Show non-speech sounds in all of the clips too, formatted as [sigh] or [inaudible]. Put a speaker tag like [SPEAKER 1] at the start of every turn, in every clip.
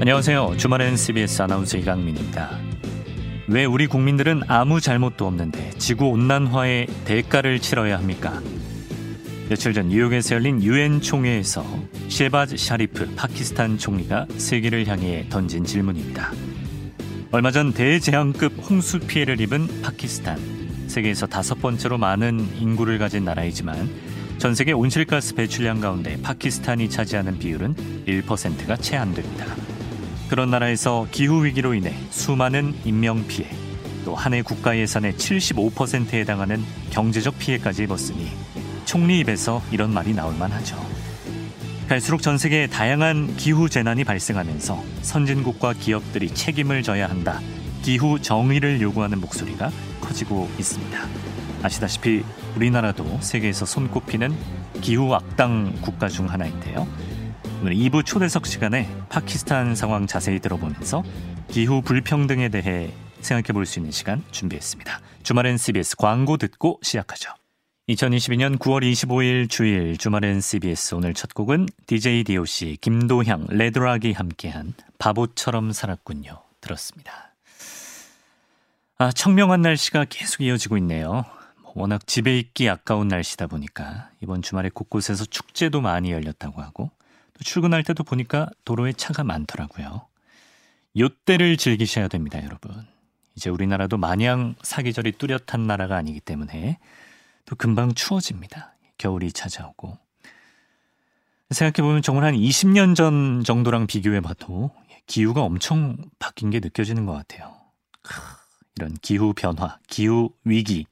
[SPEAKER 1] 안녕하세요. 주말엔 CBS 아나운서 이강민입니다. 왜 우리 국민들은 아무 잘못도 없는데 지구 온난화의 대가를 치러야 합니까? 며칠 전 뉴욕에서 열린 유엔 총회에서 셰바즈 샤리프 파키스탄 총리가 세계를 향해 던진 질문입니다. 얼마 전 대재앙급 홍수 피해를 입은 파키스탄. 세계에서 다섯 번째로 많은 인구를 가진 나라이지만 전 세계 온실가스 배출량 가운데 파키스탄이 차지하는 비율은 1%가 채 안 됩니다. 그런 나라에서 기후 위기로 인해 수많은 인명 피해, 또 한 해 국가 예산의 75%에 해당하는 경제적 피해까지 입었으니 총리 입에서 이런 말이 나올 만하죠. 갈수록 전 세계에 다양한 기후 재난이 발생하면서 선진국과 기업들이 책임을 져야 한다. 기후 정의를 요구하는 목소리가 커지고 있습니다. 아시다시피 우리나라도 세계에서 손꼽히는 기후 악당 국가 중 하나인데요. 오늘 2부 초대석 시간에 파키스탄 상황 자세히 들어보면서 기후 불평등에 대해 생각해 볼 수 있는 시간 준비했습니다. 주말엔 CBS 광고 듣고 시작하죠. 2022년 9월 25일 주일 주말엔 CBS 오늘 첫 곡은 DJ DOC 김도향 레드락이 함께한 바보처럼 살았군요. 들었습니다. 아, 청명한 날씨가 계속 이어지고 있네요. 뭐 워낙 집에 있기 아까운 날씨다 보니까 이번 주말에 곳곳에서 축제도 많이 열렸다고 하고 출근할 때도 보니까 도로에 차가 많더라고요. 요때를 즐기셔야 됩니다, 여러분. 이제 우리나라도 마냥 사계절이 뚜렷한 나라가 아니기 때문에 또 금방 추워집니다. 겨울이 찾아오고. 생각해보면 정말 한 20년 전 정도랑 비교해봐도 기후가 엄청 바뀐 게 느껴지는 것 같아요. 이런 기후 변화, 기후 위기의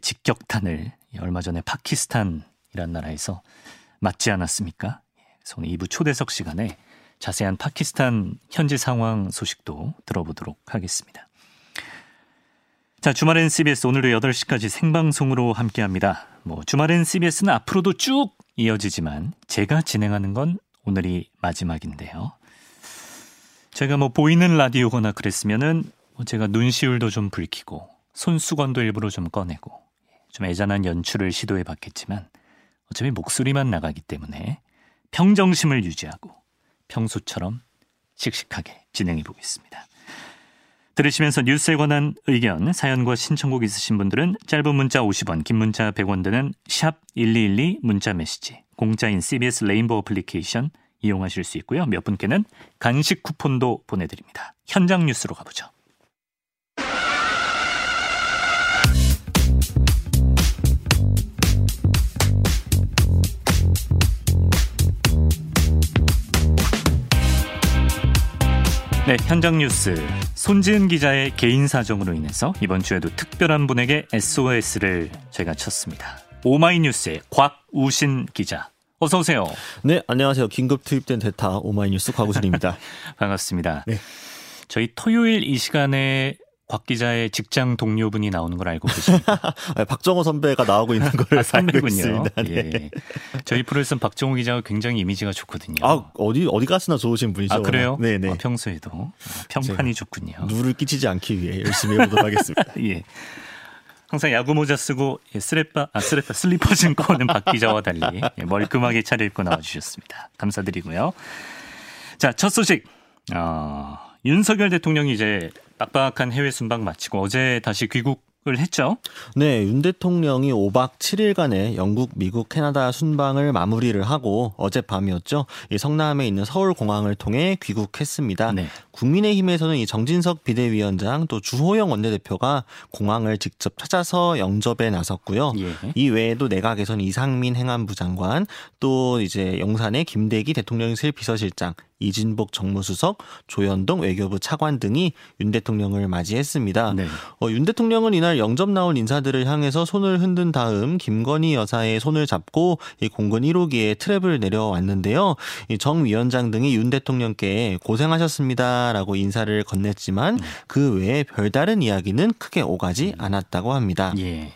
[SPEAKER 1] 직격탄을 얼마 전에 파키스탄이란 나라에서 맞지 않았습니까? 오늘 2부 초대석 시간에 자세한 파키스탄 현지 상황 소식도 들어보도록 하겠습니다. 자, 주말엔 CBS 오늘도 8시까지 생방송으로 함께 합니다. 뭐, 주말엔 CBS는 앞으로도 쭉 이어지지만 제가 진행하는 건 오늘이 마지막인데요. 제가 뭐 보이는 라디오거나 그랬으면은 뭐 제가 눈시울도 좀 붉히고 손수건도 일부러 좀 꺼내고 좀 애잔한 연출을 시도해 봤겠지만 어차피 목소리만 나가기 때문에 평정심을 유지하고 평소처럼 씩씩하게 진행해 보겠습니다. 들으시면서 뉴스에 관한 의견, 사연과 신청곡 있으신 분들은 짧은 문자 50원, 긴 문자 100원 드는 샵 1212 문자 메시지, 공짜인 CBS 레인보우 어플리케이션 이용하실 수 있고요. 몇 분께는 간식 쿠폰도 보내드립니다. 현장 뉴스로 가보죠. 네, 현장 뉴스. 손지은 기자의 개인 사정으로 인해서 이번 주에도 특별한 분에게 SOS를 제가 쳤습니다. 오마이뉴스의 곽우신 기자. 어서 오세요.
[SPEAKER 2] 네, 안녕하세요. 긴급 투입된 대타 오마이뉴스 곽우신입니다. [laughs]
[SPEAKER 1] 반갑습니다. 네. 저희 토요일 이 시간에 곽 기자의 직장 동료분이 나오는 걸 알고 계십니까? [laughs]
[SPEAKER 2] 네, 박정호 선배가 나오고 있는 걸 아, 선배군요. 네.
[SPEAKER 1] 예. 저희 프로에서는 박정호 기자가 굉장히 이미지가 좋거든요.
[SPEAKER 2] 아 어디 어디 갔으나 좋으신 분이죠.
[SPEAKER 1] 아 그래요? 네네. 아, 평소에도 평판이 좋군요.
[SPEAKER 2] 누를 끼치지 않기 위해 열심히 해보도록 하겠습니다. [laughs]
[SPEAKER 1] 예. 항상 야구 모자 쓰고 예, 스레빠 아 스레빠 슬리퍼 신고 오는 박 기자와 달리 예, 멀끔하게 차려입고 나와주셨습니다. 감사드리고요. 자첫 소식. 어, 윤석열 대통령이 이제 빡빡한 해외 순방 마치고 어제 다시 귀국을 했죠.
[SPEAKER 2] 네, 윤 대통령이 5박 7일간의 영국, 미국, 캐나다 순방을 마무리를 하고 어젯밤이었죠. 이 성남에 있는 서울 공항을 통해 귀국했습니다. 네. 국민의힘에서는 이 정진석 비대위원장 또 주호영 원내대표가 공항을 직접 찾아서 영접에 나섰고요. 예. 이 외에도 내각에서는 이상민 행안부 장관 또 이제 용산의 김대기 대통령실 비서실장 이진복 정무수석, 조현동 외교부 차관 등이 윤 대통령을 맞이했습니다. 네. 어, 윤 대통령은 이날 영접 나온 인사들을 향해서 손을 흔든 다음 김건희 여사의 손을 잡고 이 공군 1호기에 트랩을 내려왔는데요. 이 정 위원장 등이 윤 대통령께 고생하셨습니다 라고 인사를 건넸지만 네. 그 외에 별다른 이야기는 크게 오가지 않았다고 합니다.
[SPEAKER 1] 예.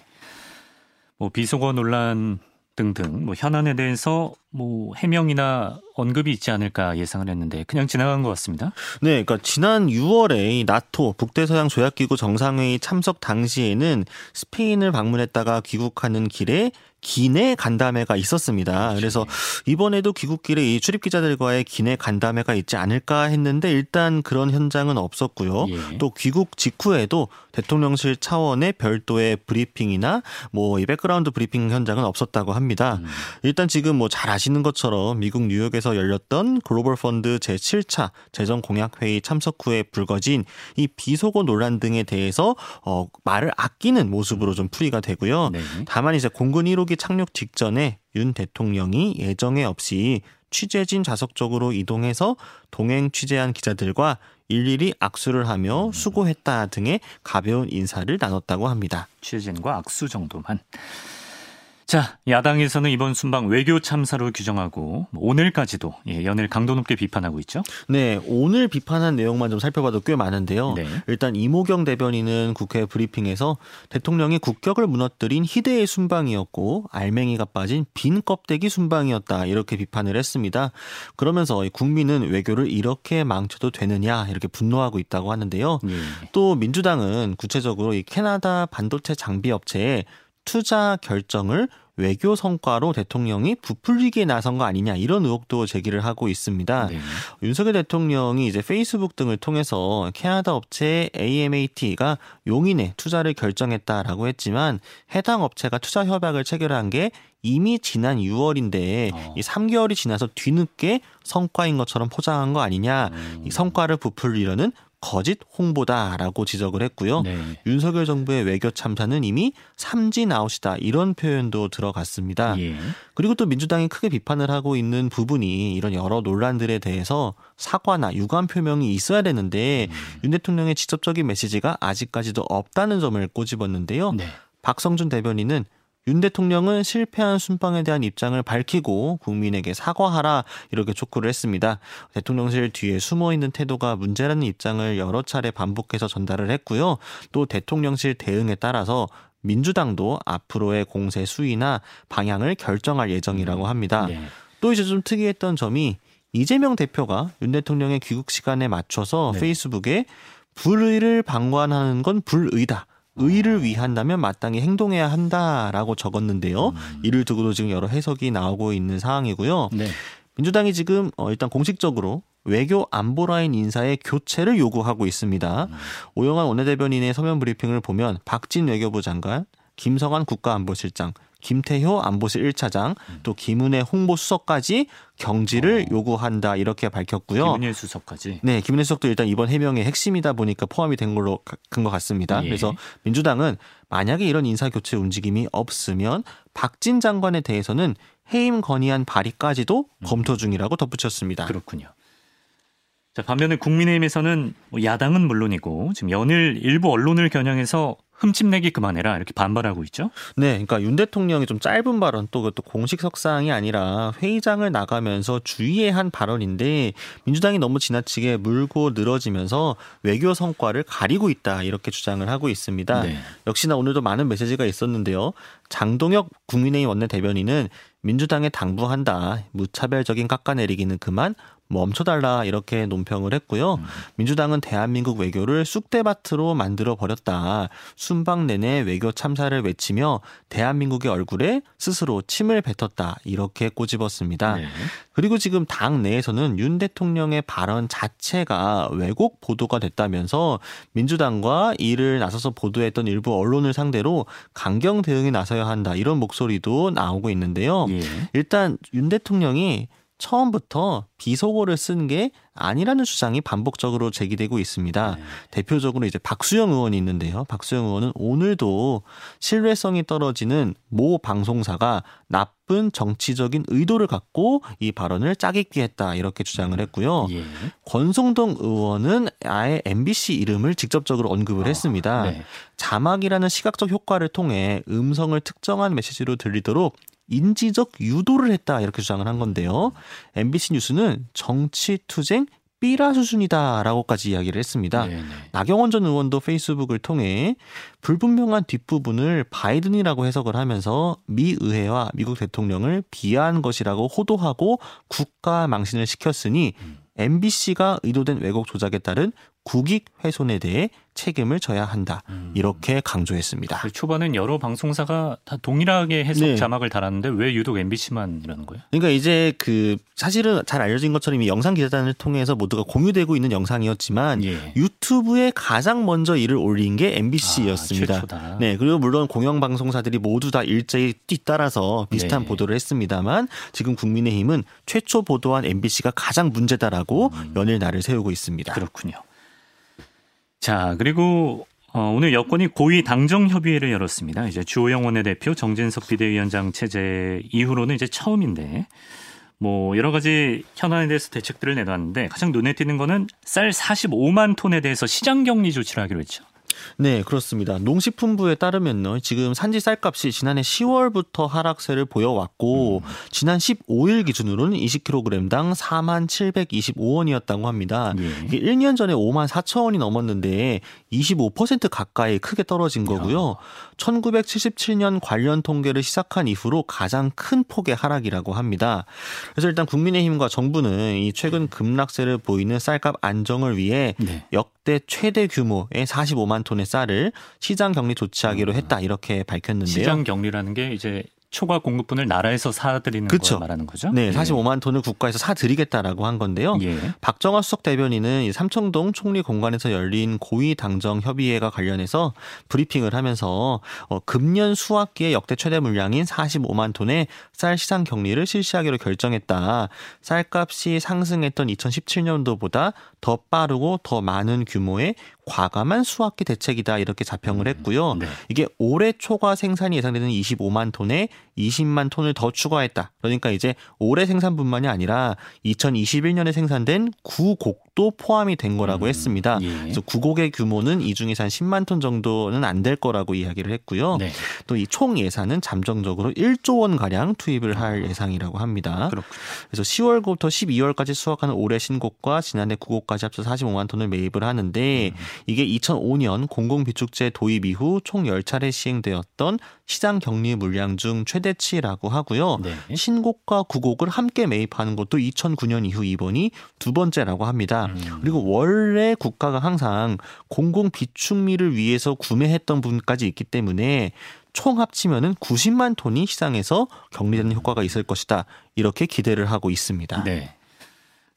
[SPEAKER 1] 뭐 비속어 논란 등등 뭐 현안에 대해서 뭐 해명이나 언급이 있지 않을까 예상을 했는데 그냥 지나간 것 같습니다.
[SPEAKER 2] 네, 그러니까 지난 6월에 나토 북대서양 조약기구 정상회의 참석 당시에는 스페인을 방문했다가 귀국하는 길에 기내 간담회가 있었습니다. 그래서 이번에도 귀국길에 이 출입 기자들과의 기내 간담회가 있지 않을까 했는데 일단 그런 현장은 없었고요. 예. 또 귀국 직후에도 대통령실 차원의 별도의 브리핑이나 뭐 이 백그라운드 브리핑 현장은 없었다고 합니다. 음. 일단 지금 뭐 잘 아시 는 것처럼 미국 뉴욕에서 열렸던 글로벌 펀드 제7차 재정 공약 회의 참석 후에 불거진 이 비속어 논란 등에 대해서 어 말을 아끼는 모습으로 좀 풀이가 되고요. 네. 다만 이제 공군 1호기 전투기 착륙 직전에 윤 대통령이 예정에 없이 취재진 좌석 쪽으로 이동해서 동행 취재한 기자들과 일일이 악수를 하며 수고했다 등의 가벼운 인사를 나눴다고 합니다.
[SPEAKER 1] 취재진과 악수 정도만. 자, 야당에서는 이번 순방 외교 참사로 규정하고 오늘까지도 예, 연일 강도 높게 비판하고 있죠.
[SPEAKER 2] 네, 오늘 비판한 내용만 좀 살펴봐도 꽤 많은데요. 네. 일단 이모경 대변인은 국회 브리핑에서 대통령이 국격을 무너뜨린 희대의 순방이었고 알맹이가 빠진 빈 껍데기 순방이었다 이렇게 비판을 했습니다. 그러면서 국민은 외교를 이렇게 망쳐도 되느냐 이렇게 분노하고 있다고 하는데요. 네. 또 민주당은 구체적으로 이 캐나다 반도체 장비 업체에 투자 결정을 외교 성과로 대통령이 부풀리기에 나선 거 아니냐 이런 의혹도 제기를 하고 있습니다. 네. 윤석열 대통령이 이제 페이스북 등을 통해서 캐나다 업체 AMAT가 용인에 투자를 결정했다라고 했지만 해당 업체가 투자 협약을 체결한 게 이미 지난 6월인데 어. 이 3개월이 지나서 뒤늦게 성과인 것처럼 포장한 거 아니냐. 음. 이 성과를 부풀리려는 거짓 홍보다라고 지적을 했고요. 네. 윤석열 정부의 외교 참사는 이미 삼진 아웃이다 이런 표현도 들어갔습니다. 예. 그리고 또 민주당이 크게 비판을 하고 있는 부분이 이런 여러 논란들에 대해서 사과나 유감 표명이 있어야 되는데 음. 윤 대통령의 직접적인 메시지가 아직까지도 없다는 점을 꼬집었는데요. 네. 박성준 대변인은 윤 대통령은 실패한 순방에 대한 입장을 밝히고 국민에게 사과하라 이렇게 촉구를 했습니다. 대통령실 뒤에 숨어 있는 태도가 문제라는 입장을 여러 차례 반복해서 전달을 했고요. 또 대통령실 대응에 따라서 민주당도 앞으로의 공세 수위나 방향을 결정할 예정이라고 합니다. 네. 또 이제 좀 특이했던 점이 이재명 대표가 윤 대통령의 귀국 시간에 맞춰서 네. 페이스북에 불의를 방관하는 건 불의다. 의를 위한다면 마땅히 행동해야 한다라고 적었는데요. 음. 이를 두고도 지금 여러 해석이 나오고 있는 상황이고요. 네. 민주당이 지금 어 일단 공식적으로 외교 안보라인 인사의 교체를 요구하고 있습니다. 음. 오영환 원내대변인의 서면 브리핑을 보면 박진 외교부 장관, 김성환 국가안보실장, 김태효 안보실 1차장, 음. 또 김은혜 홍보수석까지 경지를 어. 요구한다 이렇게 밝혔고요.
[SPEAKER 1] 김은혜 수석까지.
[SPEAKER 2] 네, 김은혜 수석도 일단 이번 해명의 핵심이다 보니까 포함이 된 걸로 큰 것 같습니다. 예. 그래서 민주당은 만약에 이런 인사 교체 움직임이 없으면 박진 장관에 대해서는 해임 건의안 발의까지도 음. 검토 중이라고 덧붙였습니다.
[SPEAKER 1] 그렇군요. 자, 반면에 국민의힘에서는 뭐 야당은 물론이고 지금 연일 일부 언론을 겨냥해서 흠집내기 그만해라 이렇게 반발하고 있죠.
[SPEAKER 2] 네, 그러니까 윤 대통령이 좀 짧은 발언 또 그것도 공식 석상이 아니라 회의장을 나가면서 주의해 한 발언인데 민주당이 너무 지나치게 물고 늘어지면서 외교 성과를 가리고 있다 이렇게 주장을 하고 있습니다. 네. 역시나 오늘도 많은 메시지가 있었는데요. 장동혁 국민의힘 원내대변인은 민주당에 당부한다. 무차별적인 깎아내리기는 그만 멈춰달라 이렇게 논평을 했고요. 음. 민주당은 대한민국 외교를 쑥대밭으로 만들어 버렸다. 순방 내내 외교 참사를 외치며 대한민국의 얼굴에 스스로 침을 뱉었다. 이렇게 꼬집었습니다. 네. 그리고 지금 당 내에서는 윤 대통령의 발언 자체가 왜곡 보도가 됐다면서 민주당과 이를 나서서 보도했던 일부 언론을 상대로 강경 대응에 나서야 한다. 이런 목소리도 나오고 있는데요. 예. 일단 윤 대통령이 처음부터 비속어를 쓴 게 아니라는 주장이 반복적으로 제기되고 있습니다. 네. 대표적으로 이제 박수영 의원이 있는데요. 박수영 의원은 오늘도 신뢰성이 떨어지는 모 방송사가 나쁜 정치적인 의도를 갖고 이 발언을 짜깁기 했다 이렇게 주장을 했고요. 예. 권성동 의원은 아예 MBC 이름을 직접적으로 언급을 아, 했습니다. 네. 자막이라는 시각적 효과를 통해 음성을 특정한 메시지로 들리도록 인지적 유도를 했다 이렇게 주장을 한 건데요. MBC 뉴스는 정치 투쟁 삐라 수준이다라고까지 이야기를 했습니다. 네네. 나경원 전 의원도 페이스북을 통해 불분명한 뒷부분을 바이든이라고 해석을 하면서 미 의회와 미국 대통령을 비하한 것이라고 호도하고 국가 망신을 시켰으니 음. MBC가 의도된 왜곡 조작에 따른 국익 훼손에 대해 책임을 져야 한다. 음. 이렇게 강조했습니다.
[SPEAKER 1] 그 초반엔 여러 방송사가 다 동일하게 해석 네. 자막을 달았는데 왜 유독 MBC만 이러는 거예요?
[SPEAKER 2] 그러니까 이제 그 사실은 잘 알려진 것처럼 이 영상 기자단을 통해서 모두가 공유되고 있는 영상이었지만 예. 유튜브에 가장 먼저 이를 올린 게 MBC였습니다. 아, 네, 그리고 물론 공영 방송사들이 모두 다 일제히 뒤따라서 비슷한 네. 보도를 했습니다만 지금 국민의힘은 최초 보도한 MBC가 가장 문제다라고 음. 연일 날을 세우고 있습니다.
[SPEAKER 1] 그렇군요. 자, 그리고 어, 오늘 여권이 고위 당정 협의회를 열었습니다. 이제 주호영 원내대표, 정진석 비대위원장 체제 이후로는 이제 처음인데 뭐 여러 가지 현안에 대해서 대책들을 내놨는데 가장 눈에 띄는 거는 쌀 45만 톤에 대해서 시장 격리 조치를 하기로 했죠.
[SPEAKER 2] 네, 그렇습니다. 농식품부에 따르면요. 지금 산지 쌀값이 지난해 10월부터 하락세를 보여왔고 음. 지난 15일 기준으로는 20kg당 4만 725원이었다고 합니다. 예. 이게 1년 전에 5만 4천 원이 넘었는데 25% 가까이 크게 떨어진 거고요. 야. 1977년 관련 통계를 시작한 이후로 가장 큰 폭의 하락이라고 합니다. 그래서 일단 국민의힘과 정부는 이 최근 급락세를 보이는 쌀값 안정을 위해 네. 역대 최대 규모의 45만 톤의 쌀을 시장 격리 조치하기로 음. 했다 이렇게 밝혔는데요.
[SPEAKER 1] 시장 격리라는 게 이제 초과 공급분을 나라에서 사드리는 걸 말하는 거죠?
[SPEAKER 2] 네, 45만 톤을 국가에서 사드리겠다라고 한 건데요. 예. 박정화 수석 대변인은 삼청동 총리 공간에서 열린 고위 당정 협의회가 관련해서 브리핑을 하면서 어, 금년 수학기에 역대 최대 물량인 45만 톤의 쌀 시장 격리를 실시하기로 결정했다. 쌀값이 상승했던 2017년도보다 더 빠르고 더 많은 규모의 과감한 수확기 대책이다 이렇게 자평을 음, 했고요. 네. 이게 올해 초과 생산이 예상되는 25만 톤에 20만 톤을 더 추가했다. 그러니까 이제 올해 생산뿐만이 아니라 2021년에 생산된 구곡 도 포함이 된 거라고 음, 했습니다. 예. 그래서 구곡의 규모는 이 중에서 한 10만 톤 정도는 안 될 거라고 이야기를 했고요. 네. 또이 총 예산은 잠정적으로 1조 원 가량 투입을 할 아. 예상이라고 합니다. 그렇군요. 그래서 10월부터 12월까지 수확하는 올해 신곡과 지난해 구곡까지 합쳐 45만 톤을 매입을 하는데 음. 이게 2005년 공공비축제 도입 이후 총 10차례 시행되었던 시장 격리 물량 중 최대치라고 하고요. 네. 신곡과 구곡을 함께 매입하는 것도 2009년 이후 이번이 두 번째라고 합니다. 음. 그리고 원래 국가가 항상 공공 비축미를 위해서 구매했던 분까지 있기 때문에 총 합치면은 90만 톤이 시장에서 격리되는 효과가 있을 것이다. 이렇게 기대를 하고 있습니다. 네.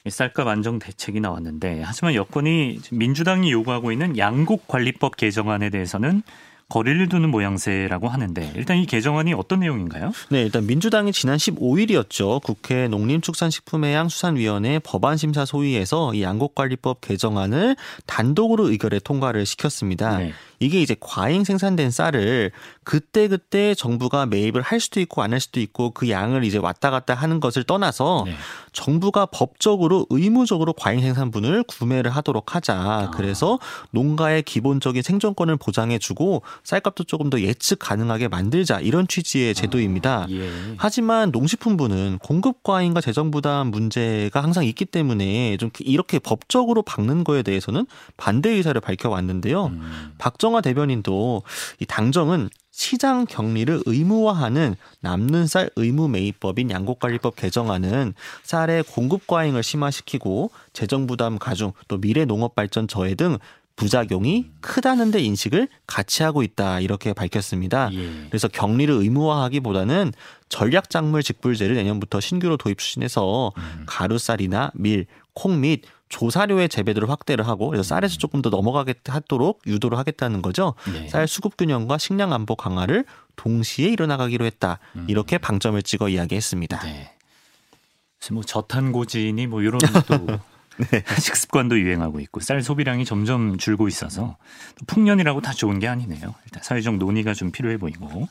[SPEAKER 1] 쌀값 안정 대책이 나왔는데 하지만 여권이 민주당이 요구하고 있는 양곡 관리법 개정안에 대해서는 거리를 두는 모양새라고 하는데 일단 이 개정안이 어떤 내용인가요?
[SPEAKER 2] 네, 일단 민주당이 지난 15일이었죠. 국회 농림축산식품해양수산위원회 법안심사 소위에서 이 양곡관리법 개정안을 단독으로 의결에 통과를 시켰습니다. 네. 이게 이제 과잉 생산된 쌀을 그때 그때 정부가 매입을 할 수도 있고 안 할 수도 있고 그 양을 이제 왔다 갔다 하는 것을 떠나서 네. 정부가 법적으로 의무적으로 과잉 생산분을 구매를 하도록 하자. 아. 그래서 농가의 기본적인 생존권을 보장해 주고 쌀값도 조금 더 예측 가능하게 만들자 이런 취지의 아, 제도입니다. 아, 예. 하지만 농식품부는 공급 과잉과 재정 부담 문제가 항상 있기 때문에 좀 이렇게 법적으로 박는 거에 대해서는 반대 의사를 밝혀 왔는데요. 음. 박정 화 대변인도 이 당정은 시장 격리를 의무화하는 남는 쌀 의무 매입법인 양곡관리법 개정안은 쌀의 공급 과잉을 심화시키고 재정 부담 가중 또 미래 농업 발전 저해 등 부작용이 크다는 데 인식을 같이 하고 있다 이렇게 밝혔습니다. 예. 그래서 격리를 의무화하기보다는 전략작물 직불제를 내년부터 신규로 도입 추진해서 음. 가루쌀이나 밀, 콩 및 조사료의 재배들을 확대를 하고 그래서 쌀에서 조금 더 넘어가게 하도록 유도를 하겠다는 거죠. 네. 쌀 수급 균형과 식량 안보 강화를 동시에 이뤄나가기로 했다. 음. 이렇게 방점을 찍어 이야기했습니다. 네.
[SPEAKER 1] 뭐 저탄고지니 뭐 이런 것도 [laughs] 네. 식습관도 유행하고 있고 쌀 소비량이 점점 줄고 있어서 풍년이라고 다 좋은 게 아니네요. 일단 사회적 논의가 좀 필요해 보이고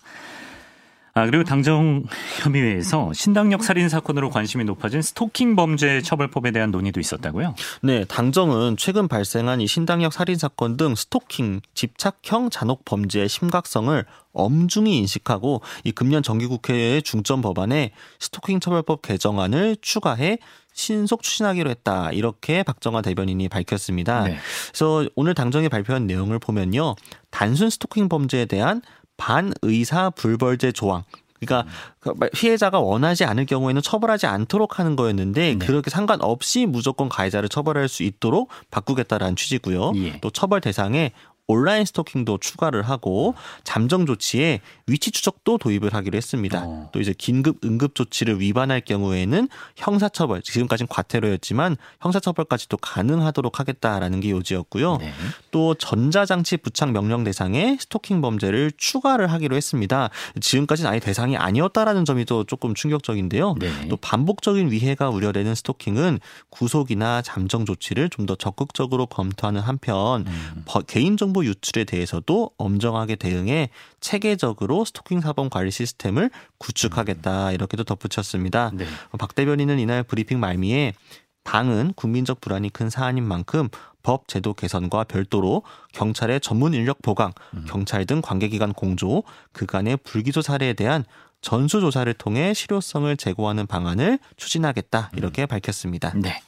[SPEAKER 1] 아, 그리고 당정협의회에서 신당역 살인 사건으로 관심이 높아진 스토킹 범죄 처벌법에 대한 논의도 있었다고요?
[SPEAKER 2] 네, 당정은 최근 발생한 이 신당역 살인 사건 등 스토킹, 집착형 잔혹 범죄의 심각성을 엄중히 인식하고 이 금년 정기국회의 중점 법안에 스토킹 처벌법 개정안을 추가해 신속 추진하기로 했다. 이렇게 박정하 대변인이 밝혔습니다. 네. 그래서 오늘 당정이 발표한 내용을 보면요. 단순 스토킹 범죄에 대한 반의사 불벌죄 조항 그러니까 그 피해자가 원하지 않을 경우에는 처벌하지 않도록 하는 거였는데 네. 그렇게 상관없이 무조건 가해자를 처벌할 수 있도록 바꾸겠다라는 취지고요. 예. 또 처벌 대상에 온라인 스토킹도 추가를 하고 잠정 조치에 위치 추적도 도입을 하기로 했습니다. 어. 또 이제 긴급 응급 조치를 위반할 경우에는 형사처벌 지금까지는 과태료였지만 형사처벌까지도 가능하도록 하겠다라는 게 요지였고요. 네. 또 전자장치 부착 명령 대상에 스토킹 범죄를 추가를 하기로 했습니다. 지금까지는 아예 대상이 아니었다라는 점이 또 조금 충격적인데요. 네. 또 반복적인 위해가 우려되는 스토킹은 구속이나 잠정 조치를 좀 더 적극적으로 검토하는 한편 음. 개인정보 정보 유출에 대해서도 엄정하게 대응해 체계적으로 스토킹 사범 관리 시스템을 구축하겠다 이렇게도 덧붙였습니다. 네. 박 대변인은 이날 브리핑 말미에 당은 국민적 불안이 큰 사안인 만큼 법 제도 개선과 별도로 경찰의 전문 인력 보강, 음. 경찰 등 관계기관 공조, 그간의 불기소 사례에 대한 전수 조사를 통해 실효성을 제고하는 방안을 추진하겠다 이렇게 음. 밝혔습니다. 네.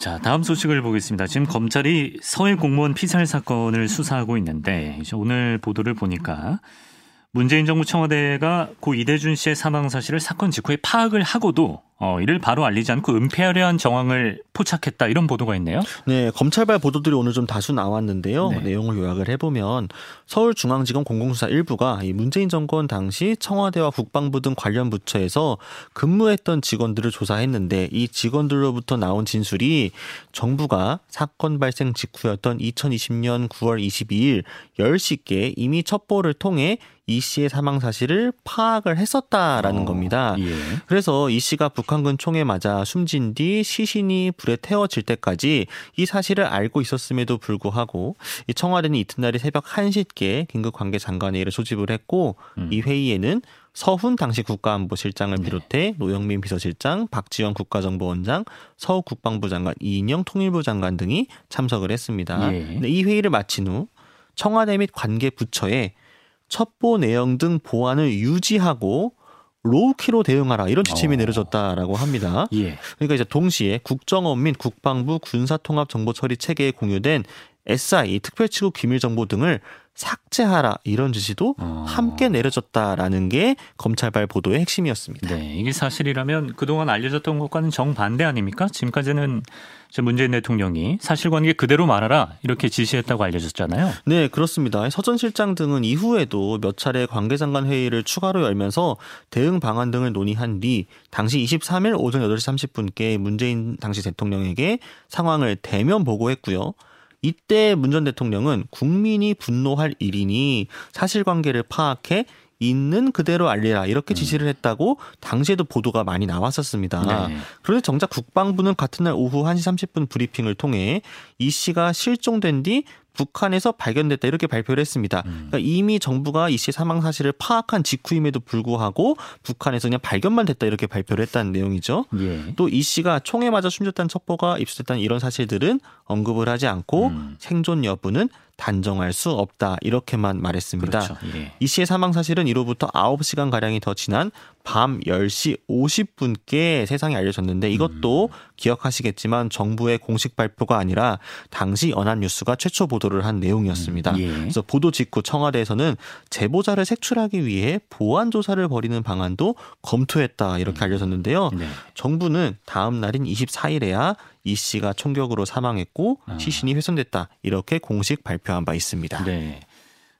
[SPEAKER 1] 자, 다음 소식을 보겠습니다. 지금 검찰이 서해 공무원 피살 사건을 수사하고 있는데 오늘 보도를 보니까 문재인 정부 청와대가 고 이대준 씨의 사망 사실을 사건 직후에 파악을 하고도 어, 이를 바로 알리지 않고 은폐하려 한 정황을 포착했다 이런 보도가 있네요.
[SPEAKER 2] 네, 검찰발 보도들이 오늘 좀 다수 나왔는데요. 네. 내용을 요약을 해보면 서울중앙지검 공공수사 1부가 이 문재인 정권 당시 청와대와 국방부 등 관련 부처에서 근무했던 직원들을 조사했는데 이 직원들로부터 나온 진술이 정부가 사건 발생 직후였던 2020년 9월 22일 10시께 이미 첩보를 통해 이 씨의 사망 사실을 파악을 했었다라는 어, 겁니다. 예. 그래서 이 씨가 북한군 총에 맞아 숨진 뒤 시신이 불에 태워질 때까지 이 사실을 알고 있었음에도 불구하고 이 청와대는 이튿날이 새벽 1시께 긴급 관계 장관회의를 소집을 했고 음. 이 회의에는 서훈 당시 국가안보실장을 네. 비롯해 네. 노영민 비서실장, 박지원 국가정보원장, 서욱 국방부 장관, 이인영 통일부 장관 등이 참석을 했습니다. 예. 이 회의를 마친 후 청와대 및 관계 부처에 첩보 내용 등 보안을 유지하고 로우키로 대응하라 이런 지침이 어. 내려졌다라고 합니다. 예. 그러니까 이제 동시에 국정원 및 국방부 군사통합정보처리 체계에 공유된 SI 특별치국 기밀정보 등을 삭제하라 이런 지시도 어. 함께 내려졌다라는 게 검찰발 보도의 핵심이었습니다.
[SPEAKER 1] 네, 이게 사실이라면 그동안 알려졌던 것과는 정반대 아닙니까? 지금까지는 문재인 대통령이 사실관계 그대로 말하라 이렇게 지시했다고 알려졌잖아요.
[SPEAKER 2] 네, 그렇습니다. 서전 실장 등은 이후에도 몇 차례 관계장관 회의를 추가로 열면서 대응 방안 등을 논의한 뒤 당시 23일 오전 8시 30분께 문재인 당시 대통령에게 상황을 대면 보고했고요. 이때 문 전 대통령은 국민이 분노할 일이니 사실관계를 파악해 있는 그대로 알리라 이렇게 음. 지시를 했다고 당시에도 보도가 많이 나왔었습니다. 네. 그런데 정작 국방부는 같은 날 오후 1시 30분 브리핑을 통해 이 씨가 실종된 뒤 북한에서 발견됐다 이렇게 발표를 했습니다. 음. 그러니까 이미 정부가 이 씨의 사망 사실을 파악한 직후임에도 불구하고 북한에서 그냥 발견만 됐다 이렇게 발표를 했다는 내용이죠. 예. 또이 씨가 총에 맞아 숨졌다는 첩보가 입수됐다는 이런 사실들은 언급을 하지 않고 음. 생존 여부는 단정할 수 없다 이렇게만 말했습니다. 그렇죠. 예. 이 씨의 사망 사실은 이로부터 9시간 가량이 더 지난 밤 10시 50분께 세상에 알려졌는데 이것도 음. 기억하시겠지만 정부의 공식 발표가 아니라 당시 연합뉴스가 최초 보도를 한 내용이었습니다. 음. 예. 그래서 보도 직후 청와대에서는 제보자를 색출하기 위해 보안 조사를 벌이는 방안도 검토했다 이렇게 음. 알려졌는데요. 네. 정부는 다음 날인 24일에야 이 씨가 총격으로 사망했고 아. 시신이 훼손됐다 이렇게 공식 발표한 바 있습니다. 네.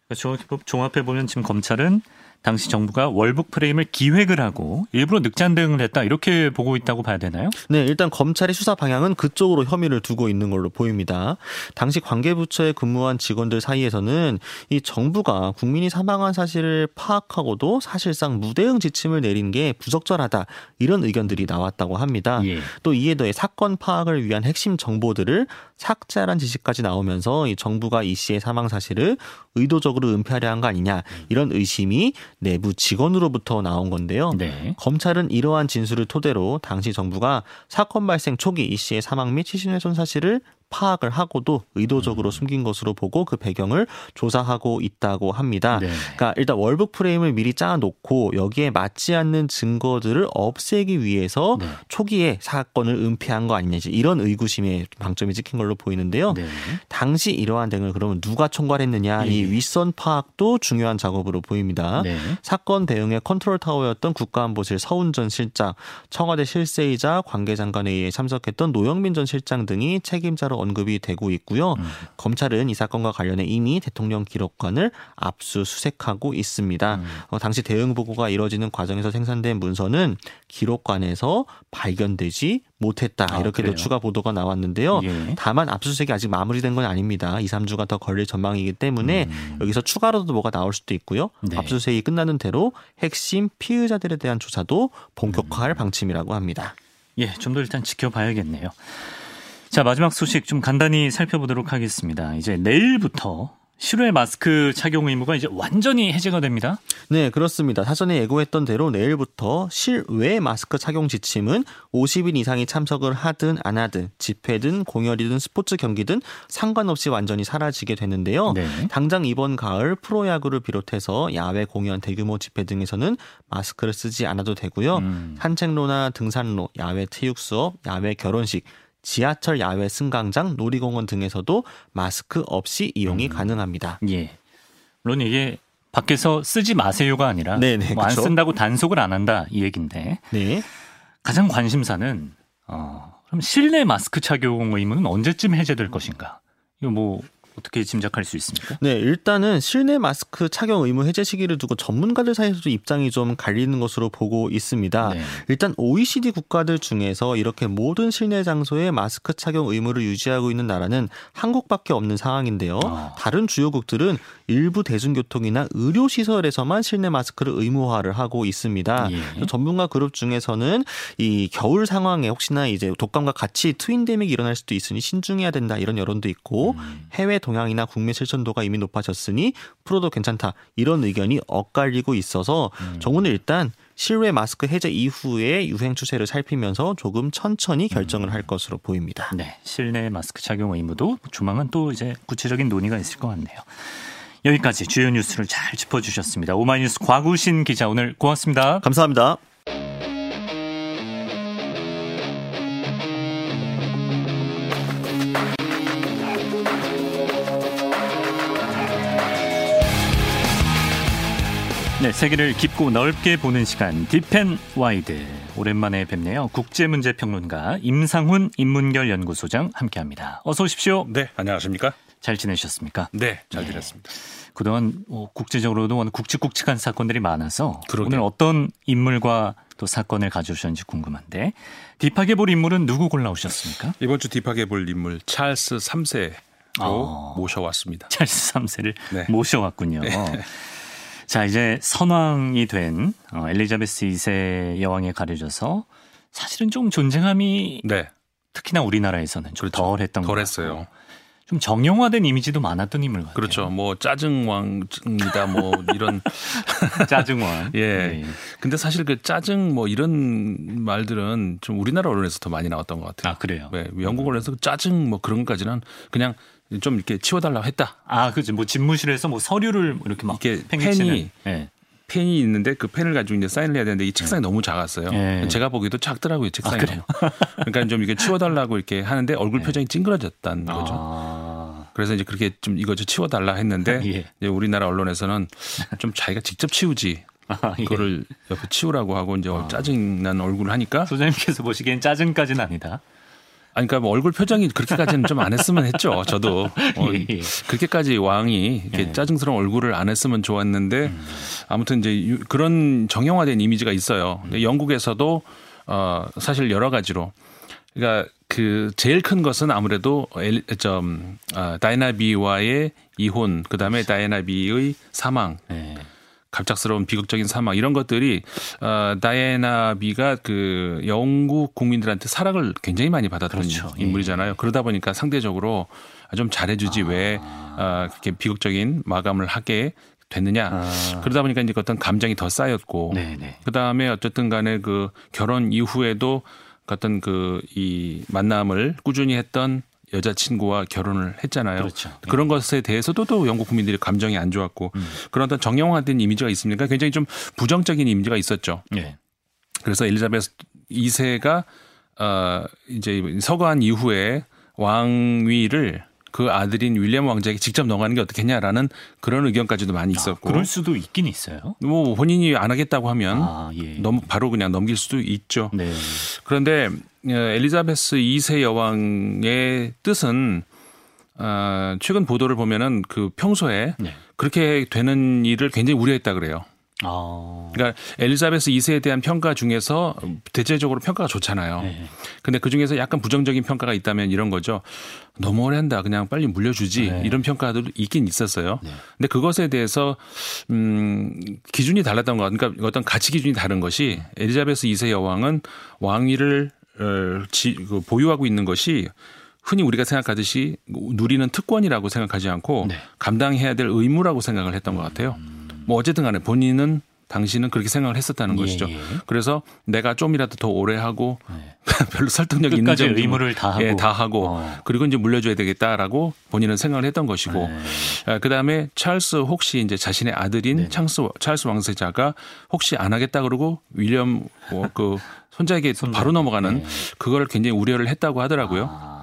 [SPEAKER 1] 그러니까 종합해 보면 지금 검찰은 당시 정부가 월북 프레임을 기획을 하고 일부러 늑장 대응을 했다 이렇게 보고 있다고 봐야 되나요?
[SPEAKER 2] 네, 일단 검찰의 수사 방향은 그쪽으로 혐의를 두고 있는 걸로 보입니다. 당시 관계부처에 근무한 직원들 사이에서는 이 정부가 국민이 사망한 사실을 파악하고도 사실상 무대응 지침을 내린 게 부적절하다 이런 의견들이 나왔다고 합니다. 예. 또 이에 더해 사건 파악을 위한 핵심 정보들을 삭제하라는 지시까지 나오면서 이 정부가 이 씨의 사망 사실을 의도적으로 은폐하려 한 거 아니냐 이런 의심이 내부 직원으로부터 나온 건데요. 네. 검찰은 이러한 진술을 토대로 당시 정부가 사건 발생 초기 이 씨의 사망 및 시신훼손 사실을 파악을 하고도 의도적으로 음. 숨긴 것으로 보고 그 배경을 조사하고 있다고 합니다. 네. 그러니까 일단 월북 프레임을 미리 짜놓고 여기에 맞지 않는 증거들을 없애기 위해서 네. 초기에 사건을 은폐한 거 아니냐 이런 의구심에 방점이 찍힌 걸로 보이는데요. 네. 당시 이러한 등을 그러면 누가 총괄했느냐 이 예. 윗선 파악도 중요한 작업으로 보입니다. 네. 사건 대응의 컨트롤 타워였던 국가안보실 서훈 전 실장, 청와대 실세이자 관계장관에 의해 참석했던 노영민 전 실장 등이 책임자로 언급이 되고 있고요. 음. 검찰은 이 사건과 관련해 이미 대통령 기록관을 압수수색하고 있습니다. 음. 어, 당시 대응 보고가 이뤄지는 과정에서 생산된 문서는 기록관에서 발견되지 못했다. 아, 이렇게도? 추가 보도가 나왔는데요. 예. 다만 압수수색이 아직 마무리된 건 아닙니다. 2, 3주가 더 걸릴 전망이기 때문에 음. 여기서 추가로도 뭐가 나올 수도 있고요. 네. 압수수색이 끝나는 대로 핵심 피의자들에 대한 조사도 본격화할 음. 방침이라고 합니다.
[SPEAKER 1] 예, 좀 더 일단 지켜봐야겠네요. 자, 마지막 소식 좀 간단히 살펴보도록 하겠습니다. 이제 내일부터 실외 마스크 착용 의무가 이제 완전히 해제가 됩니다.
[SPEAKER 2] 네, 그렇습니다. 사전에 예고했던 대로 내일부터 실외 마스크 착용 지침은 50인 이상이 참석을 하든 안 하든 집회든 공연이든 스포츠 경기든 상관없이 완전히 사라지게 되는데요. 네. 당장 이번 가을 프로야구를 비롯해서 야외 공연, 대규모 집회 등에서는 마스크를 쓰지 않아도 되고요. 음. 산책로나 등산로, 야외 체육 수업, 야외 결혼식 지하철 야외 승강장, 놀이공원 등에서도 마스크 없이 이용이 음. 가능합니다.
[SPEAKER 1] 예. 물론 이게 밖에서 쓰지 마세요가 아니라 네네, 뭐 안 쓴다고 단속을 안 한다 이 얘긴데. 네. 가장 관심사는 어, 그럼 실내 마스크 착용 의무는 언제쯤 해제될 것인가? 이거 뭐 어떻게 짐작할 수 있습니까?
[SPEAKER 2] 네, 일단은 실내 마스크 착용 의무 해제 시기를 두고 전문가들 사이에서도 입장이 좀 갈리는 것으로 보고 있습니다. 네. 일단 OECD 국가들 중에서 이렇게 모든 실내 장소에 마스크 착용 의무를 유지하고 있는 나라는 한국밖에 없는 상황인데요. 아. 다른 주요국들은 일부 대중교통이나 의료 시설에서만 실내 마스크를 의무화를 하고 있습니다. 예. 전문가 그룹 중에서는 이 겨울 상황에 혹시나 이제 독감과 같이 트윈 데믹이 일어날 수도 있으니 신중해야 된다 이런 여론도 있고 음. 해외 동향이나 국민 실천도가 이미 높아졌으니 풀어도 괜찮다 이런 의견이 엇갈리고 있어서 음. 정부는 일단 실외 마스크 해제 이후에 유행 추세를 살피면서 조금 천천히 결정을 할 것으로 보입니다.
[SPEAKER 1] 네, 실내 마스크 착용 의무도 조만간 또 이제 구체적인 논의가 있을 것 같네요. 여기까지 주요 뉴스를 잘 짚어주셨습니다. 오마이뉴스 과구신 기자 오늘 고맙습니다.
[SPEAKER 2] 감사합니다.
[SPEAKER 1] 세계를 깊고 넓게 보는 시간 Deep and Wide 오랜만에 뵙네요. 국제문제 평론가 임상훈 인문결 연구소장 함께합니다. 어서 오십시오.
[SPEAKER 3] 네, 안녕하십니까?
[SPEAKER 1] 잘 지내셨습니까?
[SPEAKER 3] 네, 잘 네. 지냈습니다.
[SPEAKER 1] 그동안 뭐 국제적으로도 굵직굵직한 사건들이 많아서 그러게요. 오늘 어떤 인물과 또 사건을 가져오셨는지 궁금한데 deep하게 볼 인물은 누구 골라오셨습니까?
[SPEAKER 3] 이번 주 deep하게 볼 인물 찰스 3세 로 어, 모셔왔습니다.
[SPEAKER 1] 찰스 3세를 네. 모셔왔군요. 네. 자, 이제 선왕이 된 어, 엘리자베스 2세 여왕에 가려져서 사실은 좀 존재감이 네. 특히나 우리나라에서는 좀 그렇죠. 덜했던
[SPEAKER 3] 덜했어요.
[SPEAKER 1] 좀 정형화된 이미지도 많았던 인물 같아요.
[SPEAKER 3] 그렇죠. 뭐 짜증왕입니다. 뭐 이런 [laughs]
[SPEAKER 1] 짜증왕.
[SPEAKER 3] 예. 네. 근데 사실 그 짜증 뭐 이런 말들은 좀 우리나라 언론에서 더 많이 나왔던 것 같아요.
[SPEAKER 1] 아 그래요.
[SPEAKER 3] 네. 영국 언론에서 짜증 뭐 그런 것까지는 그냥 좀 이렇게 치워달라고 했다.
[SPEAKER 1] 아, 그죠. 뭐 집무실에서 뭐 서류를 이렇게 막 이렇게
[SPEAKER 3] 펜이 네. 펜이 있는데 그 펜을 가지고 이제 사인을 해야 되는데 이 책상이 네. 너무 작았어요. 네. 제가 보기에도 작더라고요 책상이. 아, 그러니까 좀 이렇게 치워달라고 이렇게 하는데 얼굴 네. 표정이 찡그러졌다는 거죠. 아. 그래서 이제 그렇게 좀 이거 좀 치워달라 했는데 [laughs] 예. 이제 우리나라 언론에서는 좀 자기가 직접 치우지. 아, 예. 그거를 옆에 치우라고 하고 이제 아. 짜증난 얼굴을 하니까
[SPEAKER 1] 소장님께서 보시기엔 짜증까지는 아니다.
[SPEAKER 3] 아니, 그러니까 뭐 얼굴 표정이 그렇게까지는 좀 안 했으면 했죠. 저도 어, [laughs] 예, 예. 그렇게까지 왕이 이렇게 예. 짜증스러운 얼굴을 안 했으면 좋았는데 음. 아무튼 이제 그런 정형화된 이미지가 있어요. 음. 영국에서도 어 사실 여러 가지로 그러니까 그 제일 큰 것은 아무래도 엘, 좀 어, 다이나비와의 이혼, 그 다음에 다이나비의 사망. 네. 갑작스러운 비극적인 사망 이런 것들이 어 다이애나 비가 그 영국 국민들한테 사랑을 굉장히 많이 받았던 그렇죠. 예. 인물이잖아요. 예. 그러다 보니까 상대적으로 좀 잘해주지 아. 왜 어, 그렇게 비극적인 마감을 하게 됐느냐. 아. 그러다 보니까 이제 어떤 감정이 더 쌓였고 그 다음에 어쨌든 간에 그 결혼 이후에도 어떤 그 이 만남을 꾸준히 했던 여자친구와 결혼을 했잖아요.
[SPEAKER 1] 그렇죠.
[SPEAKER 3] 그런 것에 대해서도 또 영국 국민들이 감정이 안 좋았고 음. 그런 어떤 정형화된 이미지가 있습니까? 굉장히 좀 부정적인 이미지가 있었죠. 네. 그래서 엘리자베스 2세가 어 이제 서거한 이후에 왕위를 그 아들인 윌리엄 왕자에게 직접 넘어가는 게 어떻겠냐라는 그런 의견까지도 많이 아, 있었고.
[SPEAKER 1] 아, 그럴 수도 있긴 있어요.
[SPEAKER 3] 뭐 본인이 안 하겠다고 하면 아, 예. 너무 바로 그냥 넘길 수도 있죠. 네. 그런데 어, 엘리자베스 2세 여왕의 뜻은 어, 최근 보도를 보면은 그 평소에 네. 그렇게 되는 일을 굉장히 우려했다 그래요. 아. 그러니까 엘리자베스 2세에 대한 평가 중에서 대체적으로 평가가 좋잖아요. 네. 근데 그 중에서 약간 부정적인 평가가 있다면 이런 거죠. 너무 오래 한다. 그냥 빨리 물려주지. 네. 이런 평가도 있긴 있었어요. 네. 근데 그것에 대해서 음 기준이 달랐던 거 그러니까 어떤 가치 기준이 다른 것이 엘리자베스 2세 여왕은 왕위를 어, 지, 그 보유하고 있는 것이 흔히 우리가 생각하듯이 누리는 특권이라고 생각하지 않고 네. 감당해야 될 의무라고 생각을 했던 것 같아요. 음. 뭐 어쨌든 간에 본인은 당신은 그렇게 생각을 했었다는 예, 것이죠. 예. 그래서 내가 좀이라도 더 오래 하고 네. [laughs] 별로 설득력 있는 점
[SPEAKER 1] 의무를 다 하고,
[SPEAKER 3] 예, 다 하고 어. 그리고 이제 물려줘야 되겠다라고 본인은 생각을 했던 것이고 네. 아, 그다음에 찰스 혹시 이제 자신의 아들인 네. 찰스 찰스 왕세자가 혹시 안 하겠다 그러고 윌리엄 그 손자에게 바로 넘어가는 네. 그거를 굉장히 우려를 했다고 하더라고요. 아.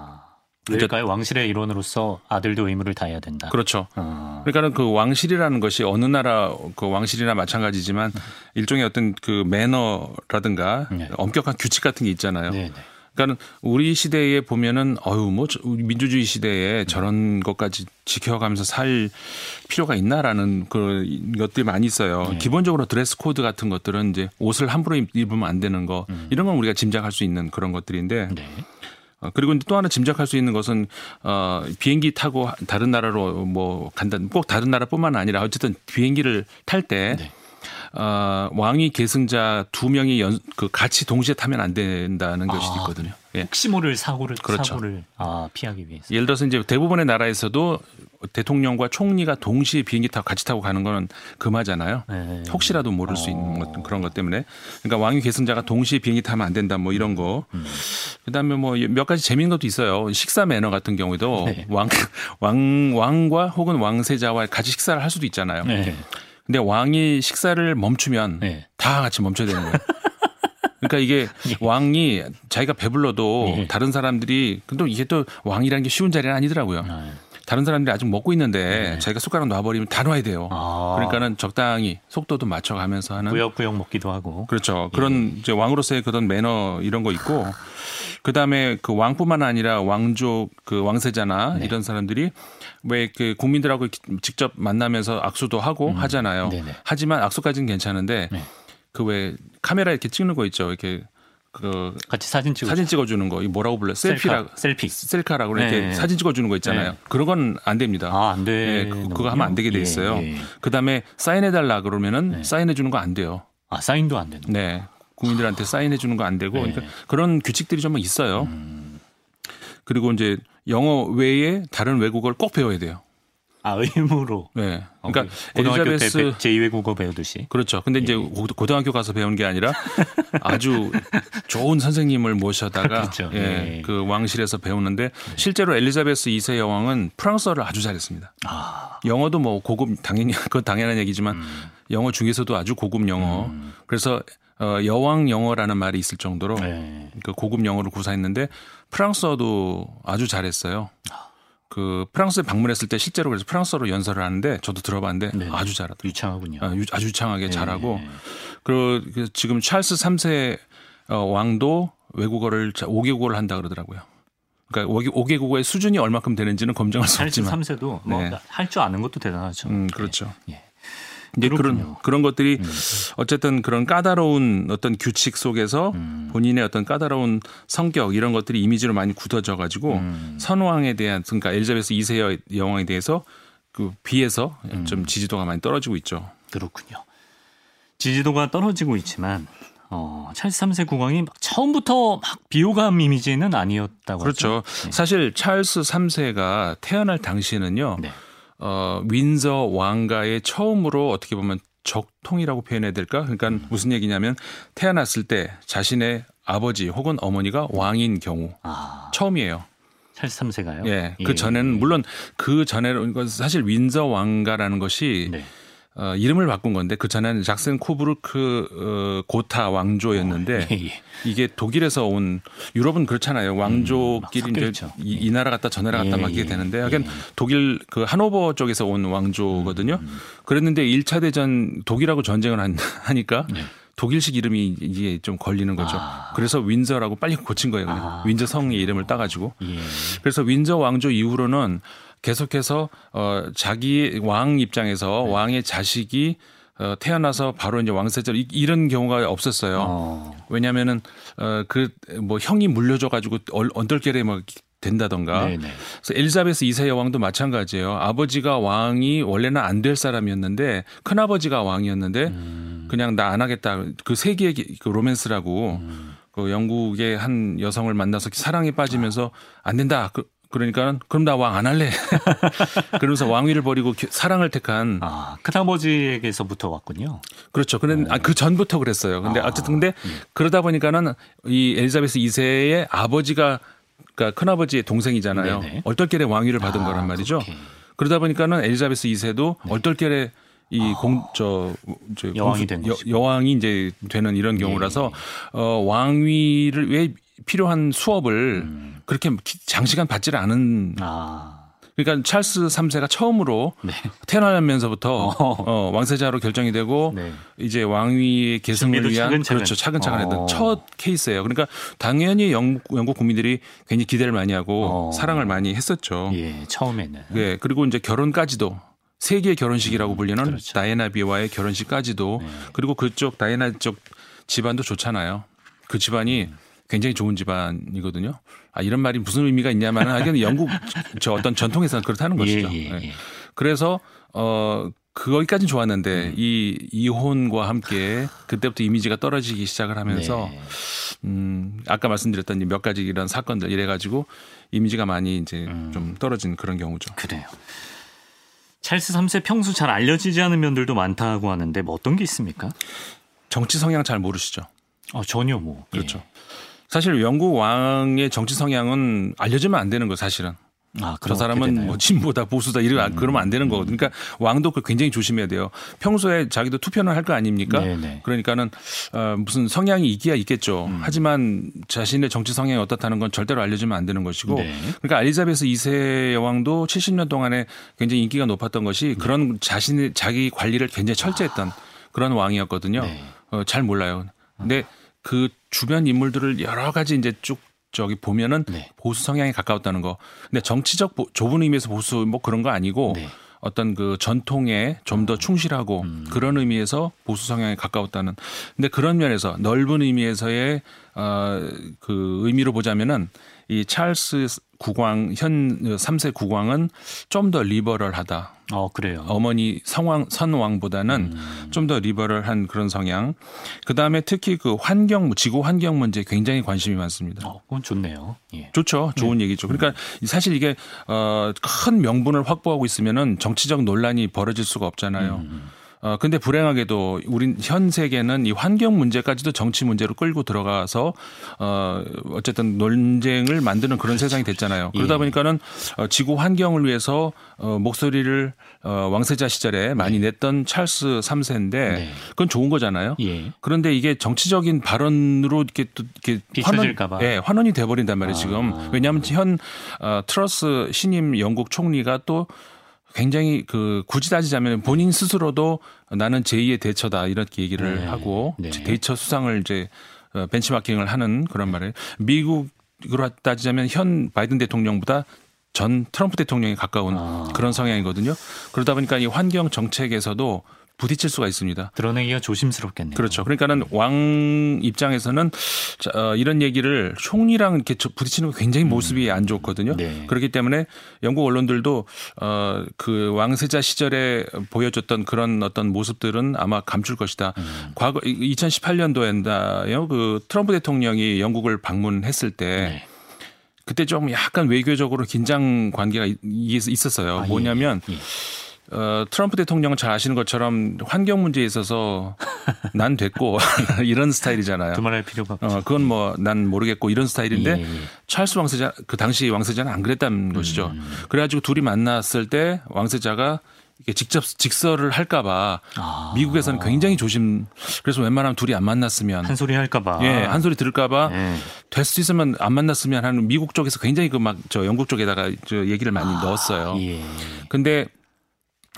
[SPEAKER 1] 왜일까요? 왕실의 일원으로서 아들도 의무를 다해야 된다.
[SPEAKER 3] 그렇죠. 어. 그러니까는 그 왕실이라는 것이 어느 나라 그 왕실이나 마찬가지지만 일종의 어떤 그 매너라든가 네. 엄격한 규칙 같은 게 있잖아요. 네, 네. 그러니까는 우리 시대에 보면은 어유 뭐 민주주의 시대에 저런 것까지 지켜가면서 살 필요가 있나라는 그 것들이 많이 있어요. 네. 기본적으로 드레스 코드 같은 것들은 이제 옷을 함부로 입으면 안 되는 거 음. 이런 건 우리가 짐작할 수 있는 그런 것들인데 네. 어, 그리고 또 하나 짐작할 수 있는 것은 어 비행기 타고 다른 나라로 뭐 간다 꼭 다른 나라뿐만 아니라 어쨌든 비행기를 탈때 네. 어, 왕위 계승자 두 명이 연, 그 같이 동시에 타면 안 된다는 것이 아, 있거든요.
[SPEAKER 1] 예. 혹시 모를 사고를 그렇죠. 사고를 아, 피하기 위해서.
[SPEAKER 3] 예를 들어서 이제 대부분의 나라에서도 대통령과 총리가 동시에 비행기 타고 같이 타고 가는 거는 금하잖아요. 네. 혹시라도 모를 어. 수 있는 것, 그런 것 때문에. 그러니까 왕위 계승자가 동시에 비행기 타면 안 된다 뭐 이런 거. 음. 그다음에 뭐 몇 가지 재미있는 것도 있어요. 식사 매너 같은 경우에도 네. 왕, 왕, 왕과 혹은 왕세자와 같이 식사를 할 수도 있잖아요. 네. 근데 왕이 식사를 멈추면 네. 다 같이 멈춰야 되는 거예요. 그러니까 이게 [laughs] 예. 왕이 자기가 배불러도 예. 다른 사람들이 근데 이게 또 왕이라는 게 쉬운 자리는 아니더라고요. 아, 예. 다른 사람들이 아직 먹고 있는데 네. 자기가 숟가락 놔버리면 다 놔야 돼요. 아. 그러니까는 적당히 속도도 맞춰가면서 하는.
[SPEAKER 1] 구역구역 먹기도 하고.
[SPEAKER 3] 그렇죠. 그런 예. 이제 왕으로서의 그런 매너 이런 거 있고 [laughs] 그 다음에 그 왕뿐만 아니라 왕족 그 왕세자나 네. 이런 사람들이 왜 그 국민들하고 직접 만나면서 악수도 하고 음. 하잖아요. 네네. 하지만 악수까지는 괜찮은데 네. 그왜 카메라 이렇게 찍는 거 있죠. 이렇게 그
[SPEAKER 1] 같이 사진 찍어
[SPEAKER 3] 사진 찍어 주는 거 이 뭐라고 불러요? 셀피라
[SPEAKER 1] 셀피
[SPEAKER 3] 셀카라고 이렇게 네. 사진 찍어 주는 거 있잖아요. 네. 그런 건 안 됩니다.
[SPEAKER 1] 아, 안 돼.
[SPEAKER 3] 네, 그 거 하면 안 되게 돼 예, 있어요. 예, 예. 그 다음에 사인해 달라 그러면은 네. 사인해 주는 거 안 돼요.
[SPEAKER 1] 아 사인도 안 되는.
[SPEAKER 3] 네, 국민들한테 사인해 주는 거 안 되고 네. 그러니까 그런 규칙들이 좀 있어요. 음. 그리고 이제 영어 외에 다른 외국어를 꼭 배워야 돼요.
[SPEAKER 1] 아 의무로.
[SPEAKER 3] 네. 그러니까
[SPEAKER 1] 어, 엘리자베스 제2외 국어 배우듯이.
[SPEAKER 3] 그렇죠. 근데 이제 예. 고등학교 가서 배운 게 아니라 아주 좋은 선생님을 모셔다가 [laughs] 그렇죠. 예, 예. 그 왕실에서 배우는데 실제로 엘리자베스 2세 여왕은 프랑스어를 아주 잘했습니다. 아. 영어도 뭐 고급 당연히 [laughs] 그건 당연한 얘기지만 음. 영어 중에서도 아주 고급 영어. 음. 그래서 어, 여왕 영어라는 말이 있을 정도로 네. 그 고급 영어를 구사했는데 프랑스어도 아주 잘했어요. 아. 그 프랑스에 방문했을 때 실제로 그래서 프랑스어로 연설을 하는데 저도 들어봤는데 네 아주 잘하더라고요.
[SPEAKER 1] 유창하군요.
[SPEAKER 3] 아, 아주 유창하게 네. 잘하고 그리고 그 지금 찰스 3세 어, 왕도 외국어를 5개국어를 한다 그러더라고요. 그러니까 5개, 국어의 수준이 얼마큼 되는지는 검증할 수 없지만
[SPEAKER 1] 찰스 3세도 뭐할 줄 아는 것도 대단하죠.
[SPEAKER 3] 음, 그렇죠. 네. 이제 그런 그런 것들이 음. 어쨌든 그런 까다로운 어떤 규칙 속에서 음. 본인의 어떤 까다로운 성격 이런 것들이 이미지로 많이 굳어져 가지고 음. 선왕에 대한 그러니까 엘리자베스 2세 여왕에 대해서 그 비해서 음. 좀 지지도가 많이 떨어지고 있죠.
[SPEAKER 1] 그렇군요. 지지도가 떨어지고 있지만 어, 찰스 3세 국왕이 처음부터 막 비호감 이미지는 아니었다고
[SPEAKER 3] 그렇죠. 네. 사실 찰스 3세가 태어날 당시에는요. 네. 어, 윈저 왕가의 처음으로 어떻게 보면 적통이라고 표현해야 될까? 그러니까 음. 무슨 얘기냐면 태어났을 때 자신의 아버지 혹은 어머니가 왕인 경우 아. 처음이에요.
[SPEAKER 1] 찰스 3세가요?
[SPEAKER 3] 예. 그 예. 전에는 물론 그 전에는 사실 윈저 왕가라는 것이 네. 어, 이름을 바꾼 건데 그 전에는 작센 코브르크 어, 고타 왕조였는데 어, 예, 예. 이게 독일에서 온 유럽은 그렇잖아요. 왕조끼리 음, 이제 이, 이, 나라 갔다 저 나라 갔다 예, 막 이게 예. 되는데 예. 독일 그 하노버 쪽에서 온 왕조거든요. 음, 음. 그랬는데 1차 대전 독일하고 전쟁을 하니까 네. 독일식 이름이 이게 좀 걸리는 거죠. 아. 그래서 윈저라고 빨리 고친 거예요. 그냥. 아. 윈저 성의 이름을 따가지고. 예. 그래서 윈저 왕조 이후로는 계속해서 어 자기 왕 입장에서 네. 왕의 자식이 어 태어나서 바로 이제 왕세자 이런 경우가 없었어요. 어. 왜냐면은 어 그 뭐 형이 물려줘 가지고 언덜결에 막 된다던가. 네네. 그래서 엘리자베스 2세 여왕도 마찬가지예요. 아버지가 왕이 원래는 안 될 사람이었는데 큰 아버지가 왕이었는데 음. 그냥 나 안 하겠다. 그 세계의 그 로맨스라고 음. 그 영국의 한 여성을 만나서 사랑에 빠지면서 아. 안 된다. 그 그러니까 그럼 나 왕 안 할래. [laughs] 그러면서 왕위를 버리고 사랑을 택한
[SPEAKER 1] 아, 큰아버지에게서부터 왔군요.
[SPEAKER 3] 그렇죠. 근데 아, 그 전부터 그랬어요. 근데 아, 어쨌든 근데 음. 그러다 보니까는 이 엘리자베스 2세의 아버지가 그러니까 큰아버지의 동생이잖아요. 네네. 얼떨결에 왕위를 받은 아, 거란 말이죠. 그렇게. 그러다 보니까는 엘리자베스 2세도 네. 얼떨결에 이 아. 공, 저, 저
[SPEAKER 1] 여왕이 된 여,
[SPEAKER 3] 여왕이 이제 되는 이런 경우라서 네. 어, 왕위를 왜 필요한 수업을 음. 그렇게 장시간 받지를 않은 아. 그러니까 찰스 3세가 처음으로 네. 태어나면서부터 [laughs] 어. 어, 왕세자로 결정이 되고 네. 이제 왕위의 계승을 위한 차근차근. 그렇죠 차근차근 했던 어. 첫 케이스예요. 그러니까 당연히 영국, 영국 국민들이 굉장히 기대를 많이 하고 어. 사랑을 많이 했었죠.
[SPEAKER 1] 예, 처음에는.
[SPEAKER 3] 네, 그리고 이제 결혼까지도 세계 결혼식이라고 음, 불리는 그렇죠. 다이애나 비와의 결혼식까지도 네. 그리고 그쪽 다이애나 쪽 집안도 좋잖아요. 그 집안이 음. 굉장히 좋은 집안이거든요. 아, 이런 말이 무슨 의미가 있냐면 하여간 영국 [laughs] 저 어떤 전통에서는 그렇다는 예, 것이죠. 예, 예, 예. 그래서 어 그거기까지는 좋았는데 음. 이 이혼과 함께 그때부터 이미지가 떨어지기 시작을 하면서 네. 음 아까 말씀드렸던 몇 가지 이런 사건들 이래 가지고 이미지가 많이 이제 음. 좀 떨어진 그런 경우죠.
[SPEAKER 1] 그래요. 찰스 3세 평소 잘 알려지지 않은 면들도 많다고 하는데 뭐 어떤 게 있습니까?
[SPEAKER 3] 정치 성향 잘 모르시죠?
[SPEAKER 1] 어, 전혀 뭐.
[SPEAKER 3] 그렇죠. 예. 사실 영국 왕의 정치 성향은 알려지면 안 되는 거 사실은. 아, 저 사람은 되나요? 뭐 진보다 보수다 이러 음. 그러면 안 되는 거거든요. 그러니까 왕도 그 굉장히 조심해야 돼요. 평소에 자기도 투표는 할 거 아닙니까? 네네. 그러니까는 어, 무슨 성향이 있기야 있겠죠. 음. 하지만 자신의 정치 성향이 어떻다는 건 절대로 알려주면 안 되는 것이고. 네. 그러니까 엘리자베스 2세 여왕도 70년 동안에 굉장히 인기가 높았던 것이 네. 그런 자신의 자기 관리를 굉장히 철저했던 아. 그런 왕이었거든요. 네. 어, 잘 몰라요. 근데 그 주변 인물들을 여러 가지 이제 쭉 저기 보면은 네. 보수 성향에 가까웠다는 거. 근데 정치적 보, 좁은 의미에서 보수 뭐 그런 거 아니고 네. 어떤 그 전통에 좀더 음. 충실하고 음. 그런 의미에서 보수 성향에 가까웠다는. 근데 그런 면에서 넓은 의미에서의 어그 의미로 보자면은 이 찰스 국왕 현 3세 국왕은 좀 더 리버럴하다.
[SPEAKER 1] 어 그래요.
[SPEAKER 3] 어머니 성왕 선왕보다는 음. 좀더 리버럴한 그런 성향. 그 다음에 특히 그 환경 지구 환경 문제 굉장히 관심이 많습니다.
[SPEAKER 1] 어, 그건 좋네요. 예.
[SPEAKER 3] 좋죠, 좋은 네. 얘기죠. 그러니까 사실 이게 어 큰 명분을 확보하고 있으면은 정치적 논란이 벌어질 수가 없잖아요. 음. 어, 근데 불행하게도 우린 현 세계는 이 환경 문제까지도 정치 문제로 끌고 들어가서 어, 어쨌든 논쟁을 만드는 그런 세상이 됐잖아요. 그러다 예. 보니까는 어, 지구 환경을 위해서 어, 목소리를 어, 왕세자 시절에 많이 네. 냈던 찰스 3세인데 네. 그건 좋은 거잖아요. 예. 그런데 이게 정치적인 발언으로 이렇게 또 이렇게
[SPEAKER 1] 환원,
[SPEAKER 3] 예, 환원이 돼버린단 말이에요, 지금. 아. 왜냐하면 현 어, 트러스 신임 영국 총리가 또 굉장히 그 굳이 따지자면 본인 스스로도 나는 제2의 대처다 이렇게 얘기를 네. 하고 네. 대처 수상을 이제 어, 벤치마킹을 하는 그런 말을 미국으로 따지자면 현 바이든 대통령보다 전 트럼프 대통령에 가까운 아. 그런 성향이거든요. 그러다 보니까 이 환경 정책에서도 부딪힐 수가 있습니다.
[SPEAKER 1] 드러내기가 조심스럽겠네요.
[SPEAKER 3] 그렇죠. 그러니까는 왕 입장에서는 자, 어, 이런 얘기를 총리랑 이렇게 부딪히는 거 굉장히 음. 모습이 음. 안 좋거든요. 네. 그렇기 때문에 영국 언론들도 어, 그 왕세자 시절에 보여줬던 그런 어떤 모습들은 아마 감출 것이다. 음. 과거 2018년도엔다요. 그 트럼프 대통령이 영국을 방문했을 때 네. 그때 좀 약간 외교적으로 긴장 관계가 있었어요. 아, 예. 뭐냐면 예. 예. 어, 트럼프 대통령은 잘 아시는 것처럼 환경 문제에 있어서 난 됐고 [laughs] 이런 스타일이잖아요.
[SPEAKER 1] 두말할 필요가 없죠.
[SPEAKER 3] 어, 그건 뭐 난 모르겠고 이런 스타일인데 예, 예. 찰스 왕세자 그 당시 왕세자는 안 그랬다는 음. 것이죠. 그래가지고 둘이 만났을 때 왕세자가 이게 직접 직설을 할까봐 아. 미국에서는 굉장히 조심. 그래서 웬만하면 둘이 안 만났으면
[SPEAKER 1] 한 소리 할까봐.
[SPEAKER 3] 예, 한 소리 들을까봐 예. 될수 있으면 안 만났으면 하는 미국 쪽에서 굉장히 그 막 저 영국 쪽에다가 저 얘기를 많이 아. 넣었어요. 예. 근데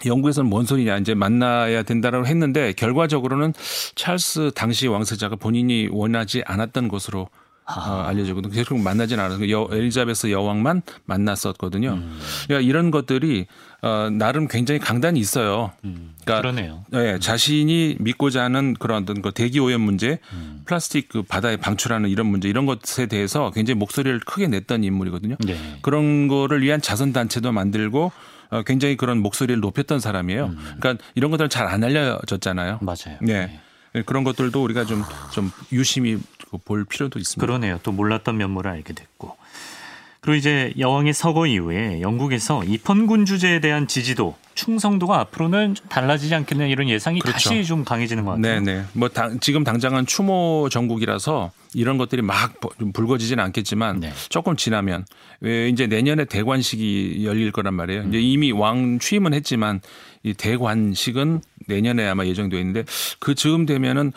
[SPEAKER 3] 영국에서는 뭔 소리냐 이제 만나야 된다라고 했는데 결과적으로는 찰스 당시 왕세자가 본인이 원하지 않았던 것으로 어, 알려지거든요. 결국 만나진 않아서 여, 엘리자베스 여왕만 만났었거든요. 음. 그러니까 이런 것들이 어, 나름 굉장히 강단이 있어요.
[SPEAKER 1] 음. 그러니까 그러네요.
[SPEAKER 3] 네, 음. 자신이 믿고자 하는 그런 어떤 그 대기 오염 문제, 음. 플라스틱 그 바다에 방출하는 이런 문제 이런 것에 대해서 굉장히 목소리를 크게 냈던 인물이거든요. 네. 그런 거를 위한 자선 단체도 만들고 어, 굉장히 그런 목소리를 높였던 사람이에요. 음. 그러니까 이런 것들은 잘 안 알려졌잖아요.
[SPEAKER 1] 맞아요.
[SPEAKER 3] 네. 네. 그런 것들도 우리가 좀, 좀 유심히 볼 필요도 있습니다.
[SPEAKER 1] 그러네요. 또 몰랐던 면모를 알게 됐고. 그리고 이제 여왕의 서거 이후에 영국에서 입헌군 주제에 대한 지지도, 충성도가 앞으로는 달라지지 않겠냐 이런 예상이 그렇죠. 다시 좀 강해지는 것 같아요.
[SPEAKER 3] 네네. 뭐 당, 지금 당장은 추모 전국이라서 이런 것들이 막 불거지지는 않겠지만 네. 조금 지나면 왜 이제 내년에 대관식이 열릴 거란 말이에요. 음. 이제 이미 왕 취임은 했지만 이 대관식은 내년에 아마 예정되어 있는데 그 즈음 되면은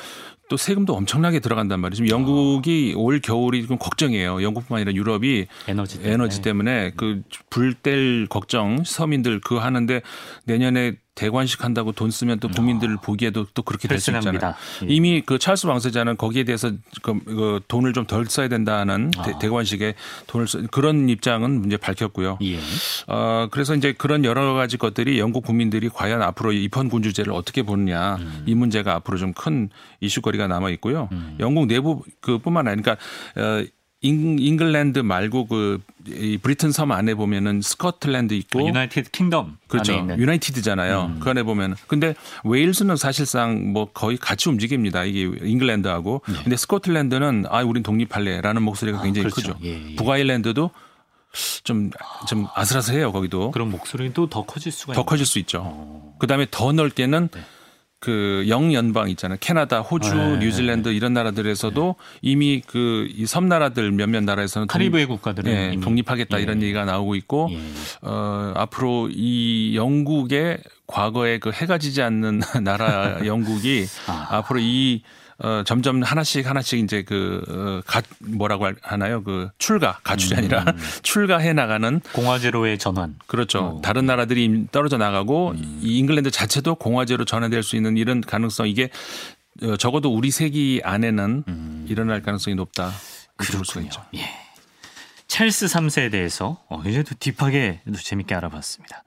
[SPEAKER 3] 또 세금도 엄청나게 들어간단 말이죠. 지금 영국이 올 겨울이 좀 걱정이에요. 영국뿐만 아니라 유럽이
[SPEAKER 1] 에너지 때문에,
[SPEAKER 3] 에너지 때문에 그 불 뗄 걱정 서민들 그 하는데 내년에 대관식 한다고 돈 쓰면 또 국민들 어. 보기에도 또 그렇게 될 수 있잖아요. 예. 이미 그 찰스 왕세자는 거기에 대해서 그, 그 돈을 좀 덜 써야 된다는 어. 대, 관식에 돈을 쓰 그런 입장은 이제 밝혔고요. 예. 어 그래서 이제 그런 여러 가지 것들이 영국 국민들이 과연 앞으로 입헌 군주제를 어떻게 보느냐 음. 이 문제가 앞으로 좀 큰 이슈거리가 남아 있고요. 음. 영국 내부 그뿐만 아니라 그러니까 어 잉, 글랜드 말고 그 이 브리튼 섬 안에 보면은 스코틀랜드 있고
[SPEAKER 1] United Kingdom
[SPEAKER 3] 그렇죠. United잖아요. 음. 그 안에 보면 근데 웨일스는 사실상 뭐 거의 같이 움직입니다. 이게 잉글랜드하고 네. 근데 스코틀랜드는 아 우린 독립할래라는 목소리가 아, 굉장히 그렇죠. 크죠. 예, 예. 북아일랜드도 좀, 좀 아슬아슬해요, 거기도.
[SPEAKER 1] 그런 목소리도 더 커질 수가
[SPEAKER 3] 더 커질 수 있죠. 어. 그 다음에 더 넓게는 네. 그 영연방 있잖아요. 캐나다, 호주, 네. 뉴질랜드 이런 나라들에서도 네. 이미 그 이 섬나라들 몇몇 나라에서는
[SPEAKER 1] 카리브해 국가들은
[SPEAKER 3] 네, 독립하겠다 예. 이런 얘기가 나오고 있고 예. 어 앞으로 이 영국의 과거에 그 해가 지지 않는 [laughs] 나라 영국이 아. 앞으로 이 어, 점점 하나씩 하나씩 이제 그, 어, 가, 뭐라고 하나요? 그 출가, 가출이 음. 아니라 [laughs] 출가해 나가는
[SPEAKER 1] 공화제로의 전환.
[SPEAKER 3] 그렇죠. 오. 어. 다른 나라들이 떨어져 나가고 음. 이 잉글랜드 자체도 공화제로 전환될 수 있는 이런 가능성 이게 어, 적어도 우리 세기 안에는 음. 일어날 가능성이 높다.
[SPEAKER 1] 그렇군요. 예. 찰스 3세에 대해서 어, 이제 도 딥하게 재밌게 알아봤습니다.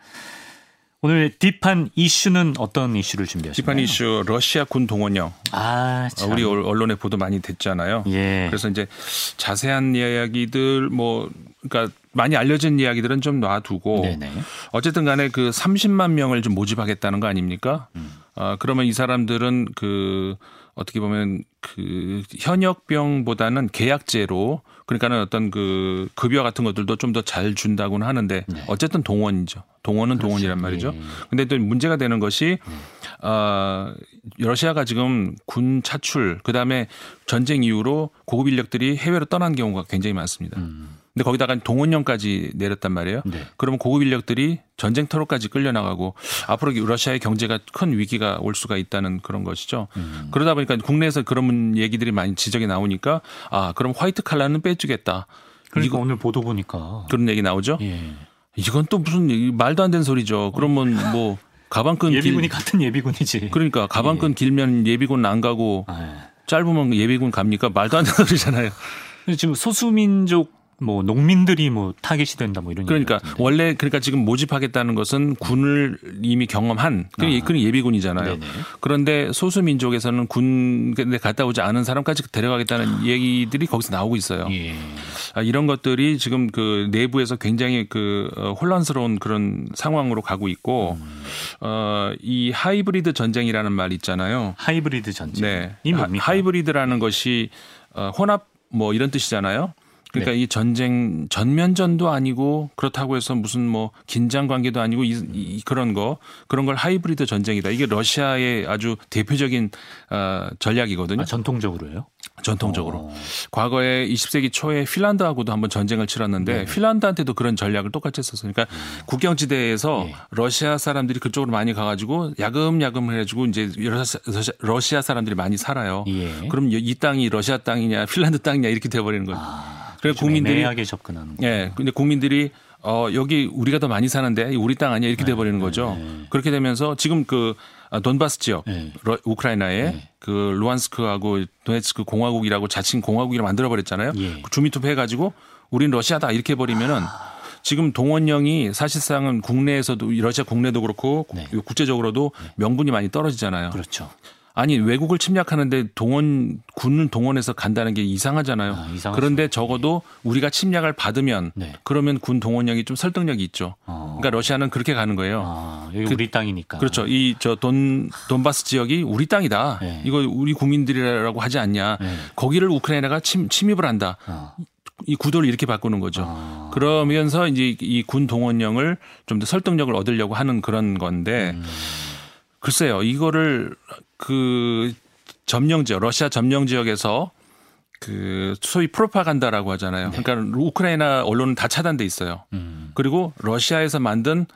[SPEAKER 1] 오늘 딥한 이슈는 어떤 이슈를 준비하셨나요?
[SPEAKER 3] 딥한 이슈 러시아 군 동원령. 아, 참. 우리 언론에 보도 많이 됐잖아요. 예. 그래서 이제 자세한 이야기들 뭐 그러니까 많이 알려진 이야기들은 좀 놔두고 네네. 어쨌든 간에 그 30만 명을 좀 모집하겠다는 거 아닙니까? 음. 아, 그러면 이 사람들은 그 어떻게 보면 그 현역병보다는 계약제로 그러니까는 어떤 그 급여 같은 것들도 좀 더 잘 준다고는 하는데 네. 어쨌든 동원이죠. 동원은 그렇죠. 동원이란 말이죠. 네. 근데 또 문제가 되는 것이 네. 어 러시아가 지금 군 차출 그다음에 전쟁 이후로 고급 인력들이 해외로 떠난 경우가 굉장히 많습니다. 음. 근데 거기다가 동원령까지 내렸단 말이에요. 네. 그러면 고급 인력들이 전쟁터로까지 끌려나가고 앞으로 러시아의 경제가 큰 위기가 올 수가 있다는 그런 것이죠. 음. 그러다 보니까 국내에서 그런 얘기들이 많이 지적이 나오니까 아 그럼 화이트 칼라는 빼주겠다.
[SPEAKER 1] 그러니까 이거 오늘 보도 보니까
[SPEAKER 3] 그런 얘기 나오죠. 예. 이건 또 무슨 말도 안 되는 소리죠. 그러면 뭐 가방끈
[SPEAKER 1] 예비군이 길... 같은 예비군이지.
[SPEAKER 3] 그러니까 가방끈 예. 길면 예비군 안 가고 아. 짧으면 예비군 갑니까? 말도 안 되는 소리잖아요.
[SPEAKER 1] 지금 소수민족 뭐 농민들이 뭐 타겟이 된다 뭐 이런
[SPEAKER 3] 그러니까 원래 그러니까 지금 모집하겠다는 것은 군을 이미 경험한 그 아. 그런 예비군이잖아요. 네네. 그런데 소수 민족에서는 군에 갔다 오지 않은 사람까지 데려가겠다는 아. 얘기들이 거기서 나오고 있어요. 예. 아, 이런 것들이 지금 그 내부에서 굉장히 그 어, 혼란스러운 그런 상황으로 가고 있고 음. 어이 하이브리드 전쟁이라는 말 있잖아요.
[SPEAKER 1] 하이브리드 전쟁.
[SPEAKER 3] 네. 이? 하이브리드라는 것이 어 혼합 뭐 이런 뜻이잖아요. 그러니까 네. 이 전쟁 전면전도 아니고 그렇다고 해서 무슨 뭐 긴장 관계도 아니고 이, 이 그런 거 그런 걸 하이브리드 전쟁이다. 이게 러시아의 아주 대표적인 어, 전략이거든요. 아,
[SPEAKER 1] 전통적으로요?
[SPEAKER 3] 전통적으로. 오. 어. 과거에 20세기 초에 핀란드하고도 한번 전쟁을 치렀는데 네. 핀란드한테도 그런 전략을 똑같이 했었어요. 그러니까 음. 국경지대에서 네. 러시아 사람들이 그쪽으로 많이 가가지고 야금야금 해가지고 이제 러시아 사람들이 많이 살아요. 예. 그럼 이 땅이 러시아 땅이냐 핀란드 땅이냐 이렇게 돼버리는 거예요. 아.
[SPEAKER 1] 그래서 국민들이 애매하게 접근하는
[SPEAKER 3] 거예요. 예. 근데 국민들이 어 여기 우리가 더 많이 사는데 우리 땅 아니야 이렇게 네. 돼 버리는 거죠. 네. 그렇게 되면서 지금 그 아, 돈바스 지역 네. 우크라이나의 네. 그 루안스크하고 도네츠크 공화국이라고 자칭 공화국이라 만들어 버렸잖아요. 예. 그 주민 투표해 가지고 우린 러시아다 이렇게 해 버리면은 아. 지금 동원령이 사실상은 국내에서도 러시아 국내도 그렇고 네. 국제적으로도 네. 명분이 많이 떨어지잖아요.
[SPEAKER 1] 그렇죠.
[SPEAKER 3] 아니 외국을 침략하는데 동원 군을 동원해서 간다는 게 이상하잖아요. 아, 그런데 적어도 우리가 침략을 받으면 네. 그러면 군 동원령이 좀 설득력이 있죠. 어. 그러니까 러시아는 그렇게 가는 거예요.
[SPEAKER 1] 아, 여기 그, 우리 땅이니까.
[SPEAKER 3] 그렇죠. 이 저 돈 돈바스 지역이 우리 땅이다. 네. 이거 우리 국민들이라고 하지 않냐. 네. 거기를 우크라이나가 침, 침입을 한다. 어. 이 구도를 이렇게 바꾸는 거죠. 아. 그러면서 이제 이 군 동원령을 좀 더 설득력을 얻으려고 하는 그런 건데 음. 글쎄요, 이거를 그 점령 지역, 러시아 점령 지역에서 그 소위 프로파간다라고 하잖아요. 네. 그러니까 우크라이나 언론은 다 차단돼 있어요. 음. 그리고 러시아에서 만든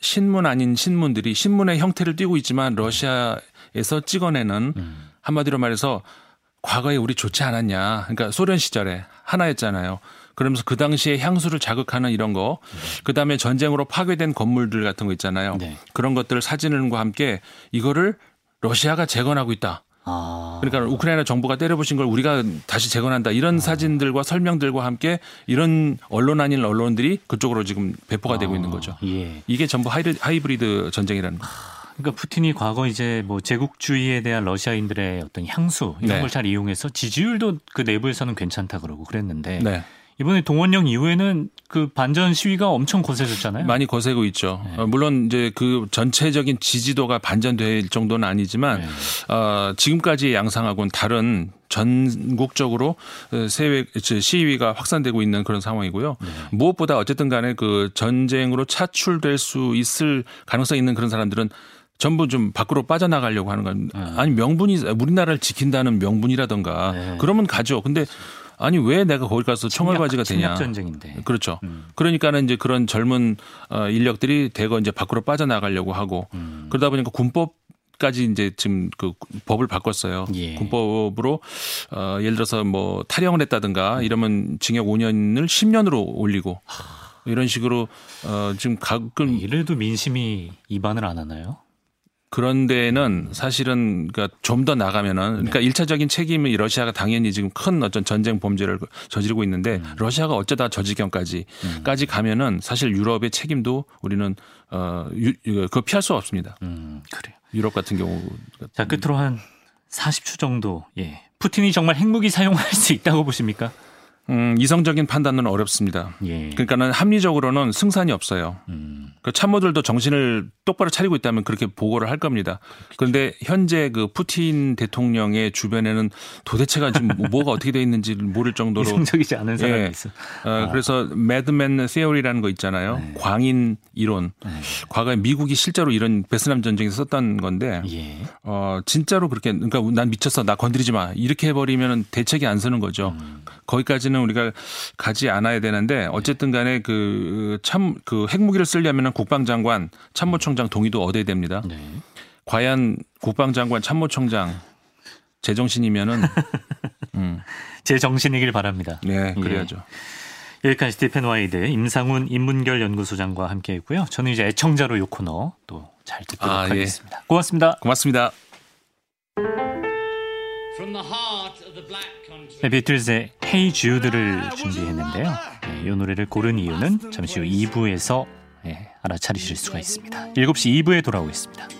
[SPEAKER 3] 신문 아닌 신문들이 신문의 형태를 띠고 있지만 러시아에서 찍어내는 음. 한마디로 말해서 과거에 우리 좋지 않았냐. 그러니까 소련 시절에 하나였잖아요. 그러면서 그 당시에 향수를 자극하는 이런 거, 네. 그 다음에 전쟁으로 파괴된 건물들 같은 거 있잖아요. 네. 그런 것들을 사진과 함께 이거를 러시아가 재건하고 있다. 아. 그러니까 우크라이나 정부가 때려부신 걸 우리가 다시 재건한다. 이런 아. 사진들과 설명들과 함께 이런 언론 아닌 언론들이 그쪽으로 지금 배포가 아. 되고 있는 거죠. 예. 이게 전부 하이브리드 전쟁이라는 거죠.
[SPEAKER 1] 그러니까 푸틴이 과거 이제 뭐 제국주의에 대한 러시아인들의 어떤 향수 이런 네. 걸잘 이용해서 지지율도 그 내부에서는 괜찮다 그러고 그랬는데 네. 이번에 동원령 이후에는 그 반전 시위가 엄청 거세졌잖아요.
[SPEAKER 3] 많이 거세고 있죠. 네. 어, 물론 이제 그 전체적인 지지도가 반전될 정도는 아니지만 네. 어, 지금까지의 양상하고는 다른 전국적으로 세외 시위가 확산되고 있는 그런 상황이고요. 네. 무엇보다 어쨌든 간에 그 전쟁으로 차출될 수 있을 가능성이 있는 그런 사람들은 전부 좀 밖으로 빠져나가려고 하는 건 네. 아니 명분이 우리나라를 지킨다는 명분이라던가 네. 그러면 가죠. 근데 아니 왜 내가 거기 가서 총알바지가 되냐?
[SPEAKER 1] 전쟁인데.
[SPEAKER 3] 그렇죠. 음. 그러니까는 이제 그런 젊은 어, 인력들이 대거 이제 밖으로 빠져나가려고 하고 음. 그러다 보니까 군법 까지 이제 지금 그 법을 바꿨어요. 예. 군법으로 어 예를 들어서 뭐 탈영을 했다든가 이러면 징역 5년을 10년으로 올리고 이런 식으로 어 지금 가끔
[SPEAKER 1] 이래도 민심이 위반을 안 하나요?
[SPEAKER 3] 그런 데는 사실은 그러니까 좀 더 나가면은 그러니까 네. 일차적인 책임은 러시아가 당연히 지금 큰 어떤 전쟁 범죄를 저지르고 있는데 음. 러시아가 어쩌다 저 지경까지 음. 까지 가면은 사실 유럽의 책임도 우리는 어 그거 피할 수 없습니다. 음,
[SPEAKER 1] 그래요.
[SPEAKER 3] 유럽 같은 경우
[SPEAKER 1] 자 끝으로 한 40초 정도 예. 푸틴이 정말 핵무기 사용할 수 있다고 보십니까?
[SPEAKER 3] 음, 이성적인 판단은 어렵습니다. 예. 그러니까는 합리적으로는 승산이 없어요. 음. 그 참모들도 정신을 똑바로 차리고 있다면 그렇게 보고를 할 겁니다. 그런데 현재 그 푸틴 대통령의 주변에는 도대체가 지금 뭐가 어떻게 돼 있는지 모를 정도로
[SPEAKER 1] 이성적이지 않은 사람이 예. 있어.
[SPEAKER 3] 어, 아. 그래서 매드맨 세어리라는 거 있잖아요. 네. 광인 이론. 네. 과거에 미국이 실제로 이런 베트남 전쟁에서 썼던 건데 예. 어, 진짜로 그렇게 그러니까 난 미쳤어 나 건드리지 마 이렇게 해버리면 대책이 안 서는 거죠. 음. 거기까지는 우리가 가지 않아야 되는데 어쨌든 간에 그 참 그 핵무기를 쓰려면 국방장관, 참모총장 동의도 얻어야 됩니다. 네. 과연 국방장관, 참모총장 제정신이면은 [laughs]
[SPEAKER 1] 음. 제정신이길 바랍니다.
[SPEAKER 3] 네, 예. 그래야죠.
[SPEAKER 1] 예. 여기까지 Deep and Wide 임상훈 인문결 연구소장과 함께했고요. 저는 이제 애청자로 요 코너 또 잘 듣도록 아, 예. 하겠습니다. 예. 고맙습니다.
[SPEAKER 3] 고맙습니다.
[SPEAKER 1] 네, 비틀즈의 Hey Jude를 준비했는데요. 네, 이 노래를 고른 이유는 잠시 후 2부에서 네, 알아차리실 수가 있습니다. 7시 2부에 돌아오겠습니다.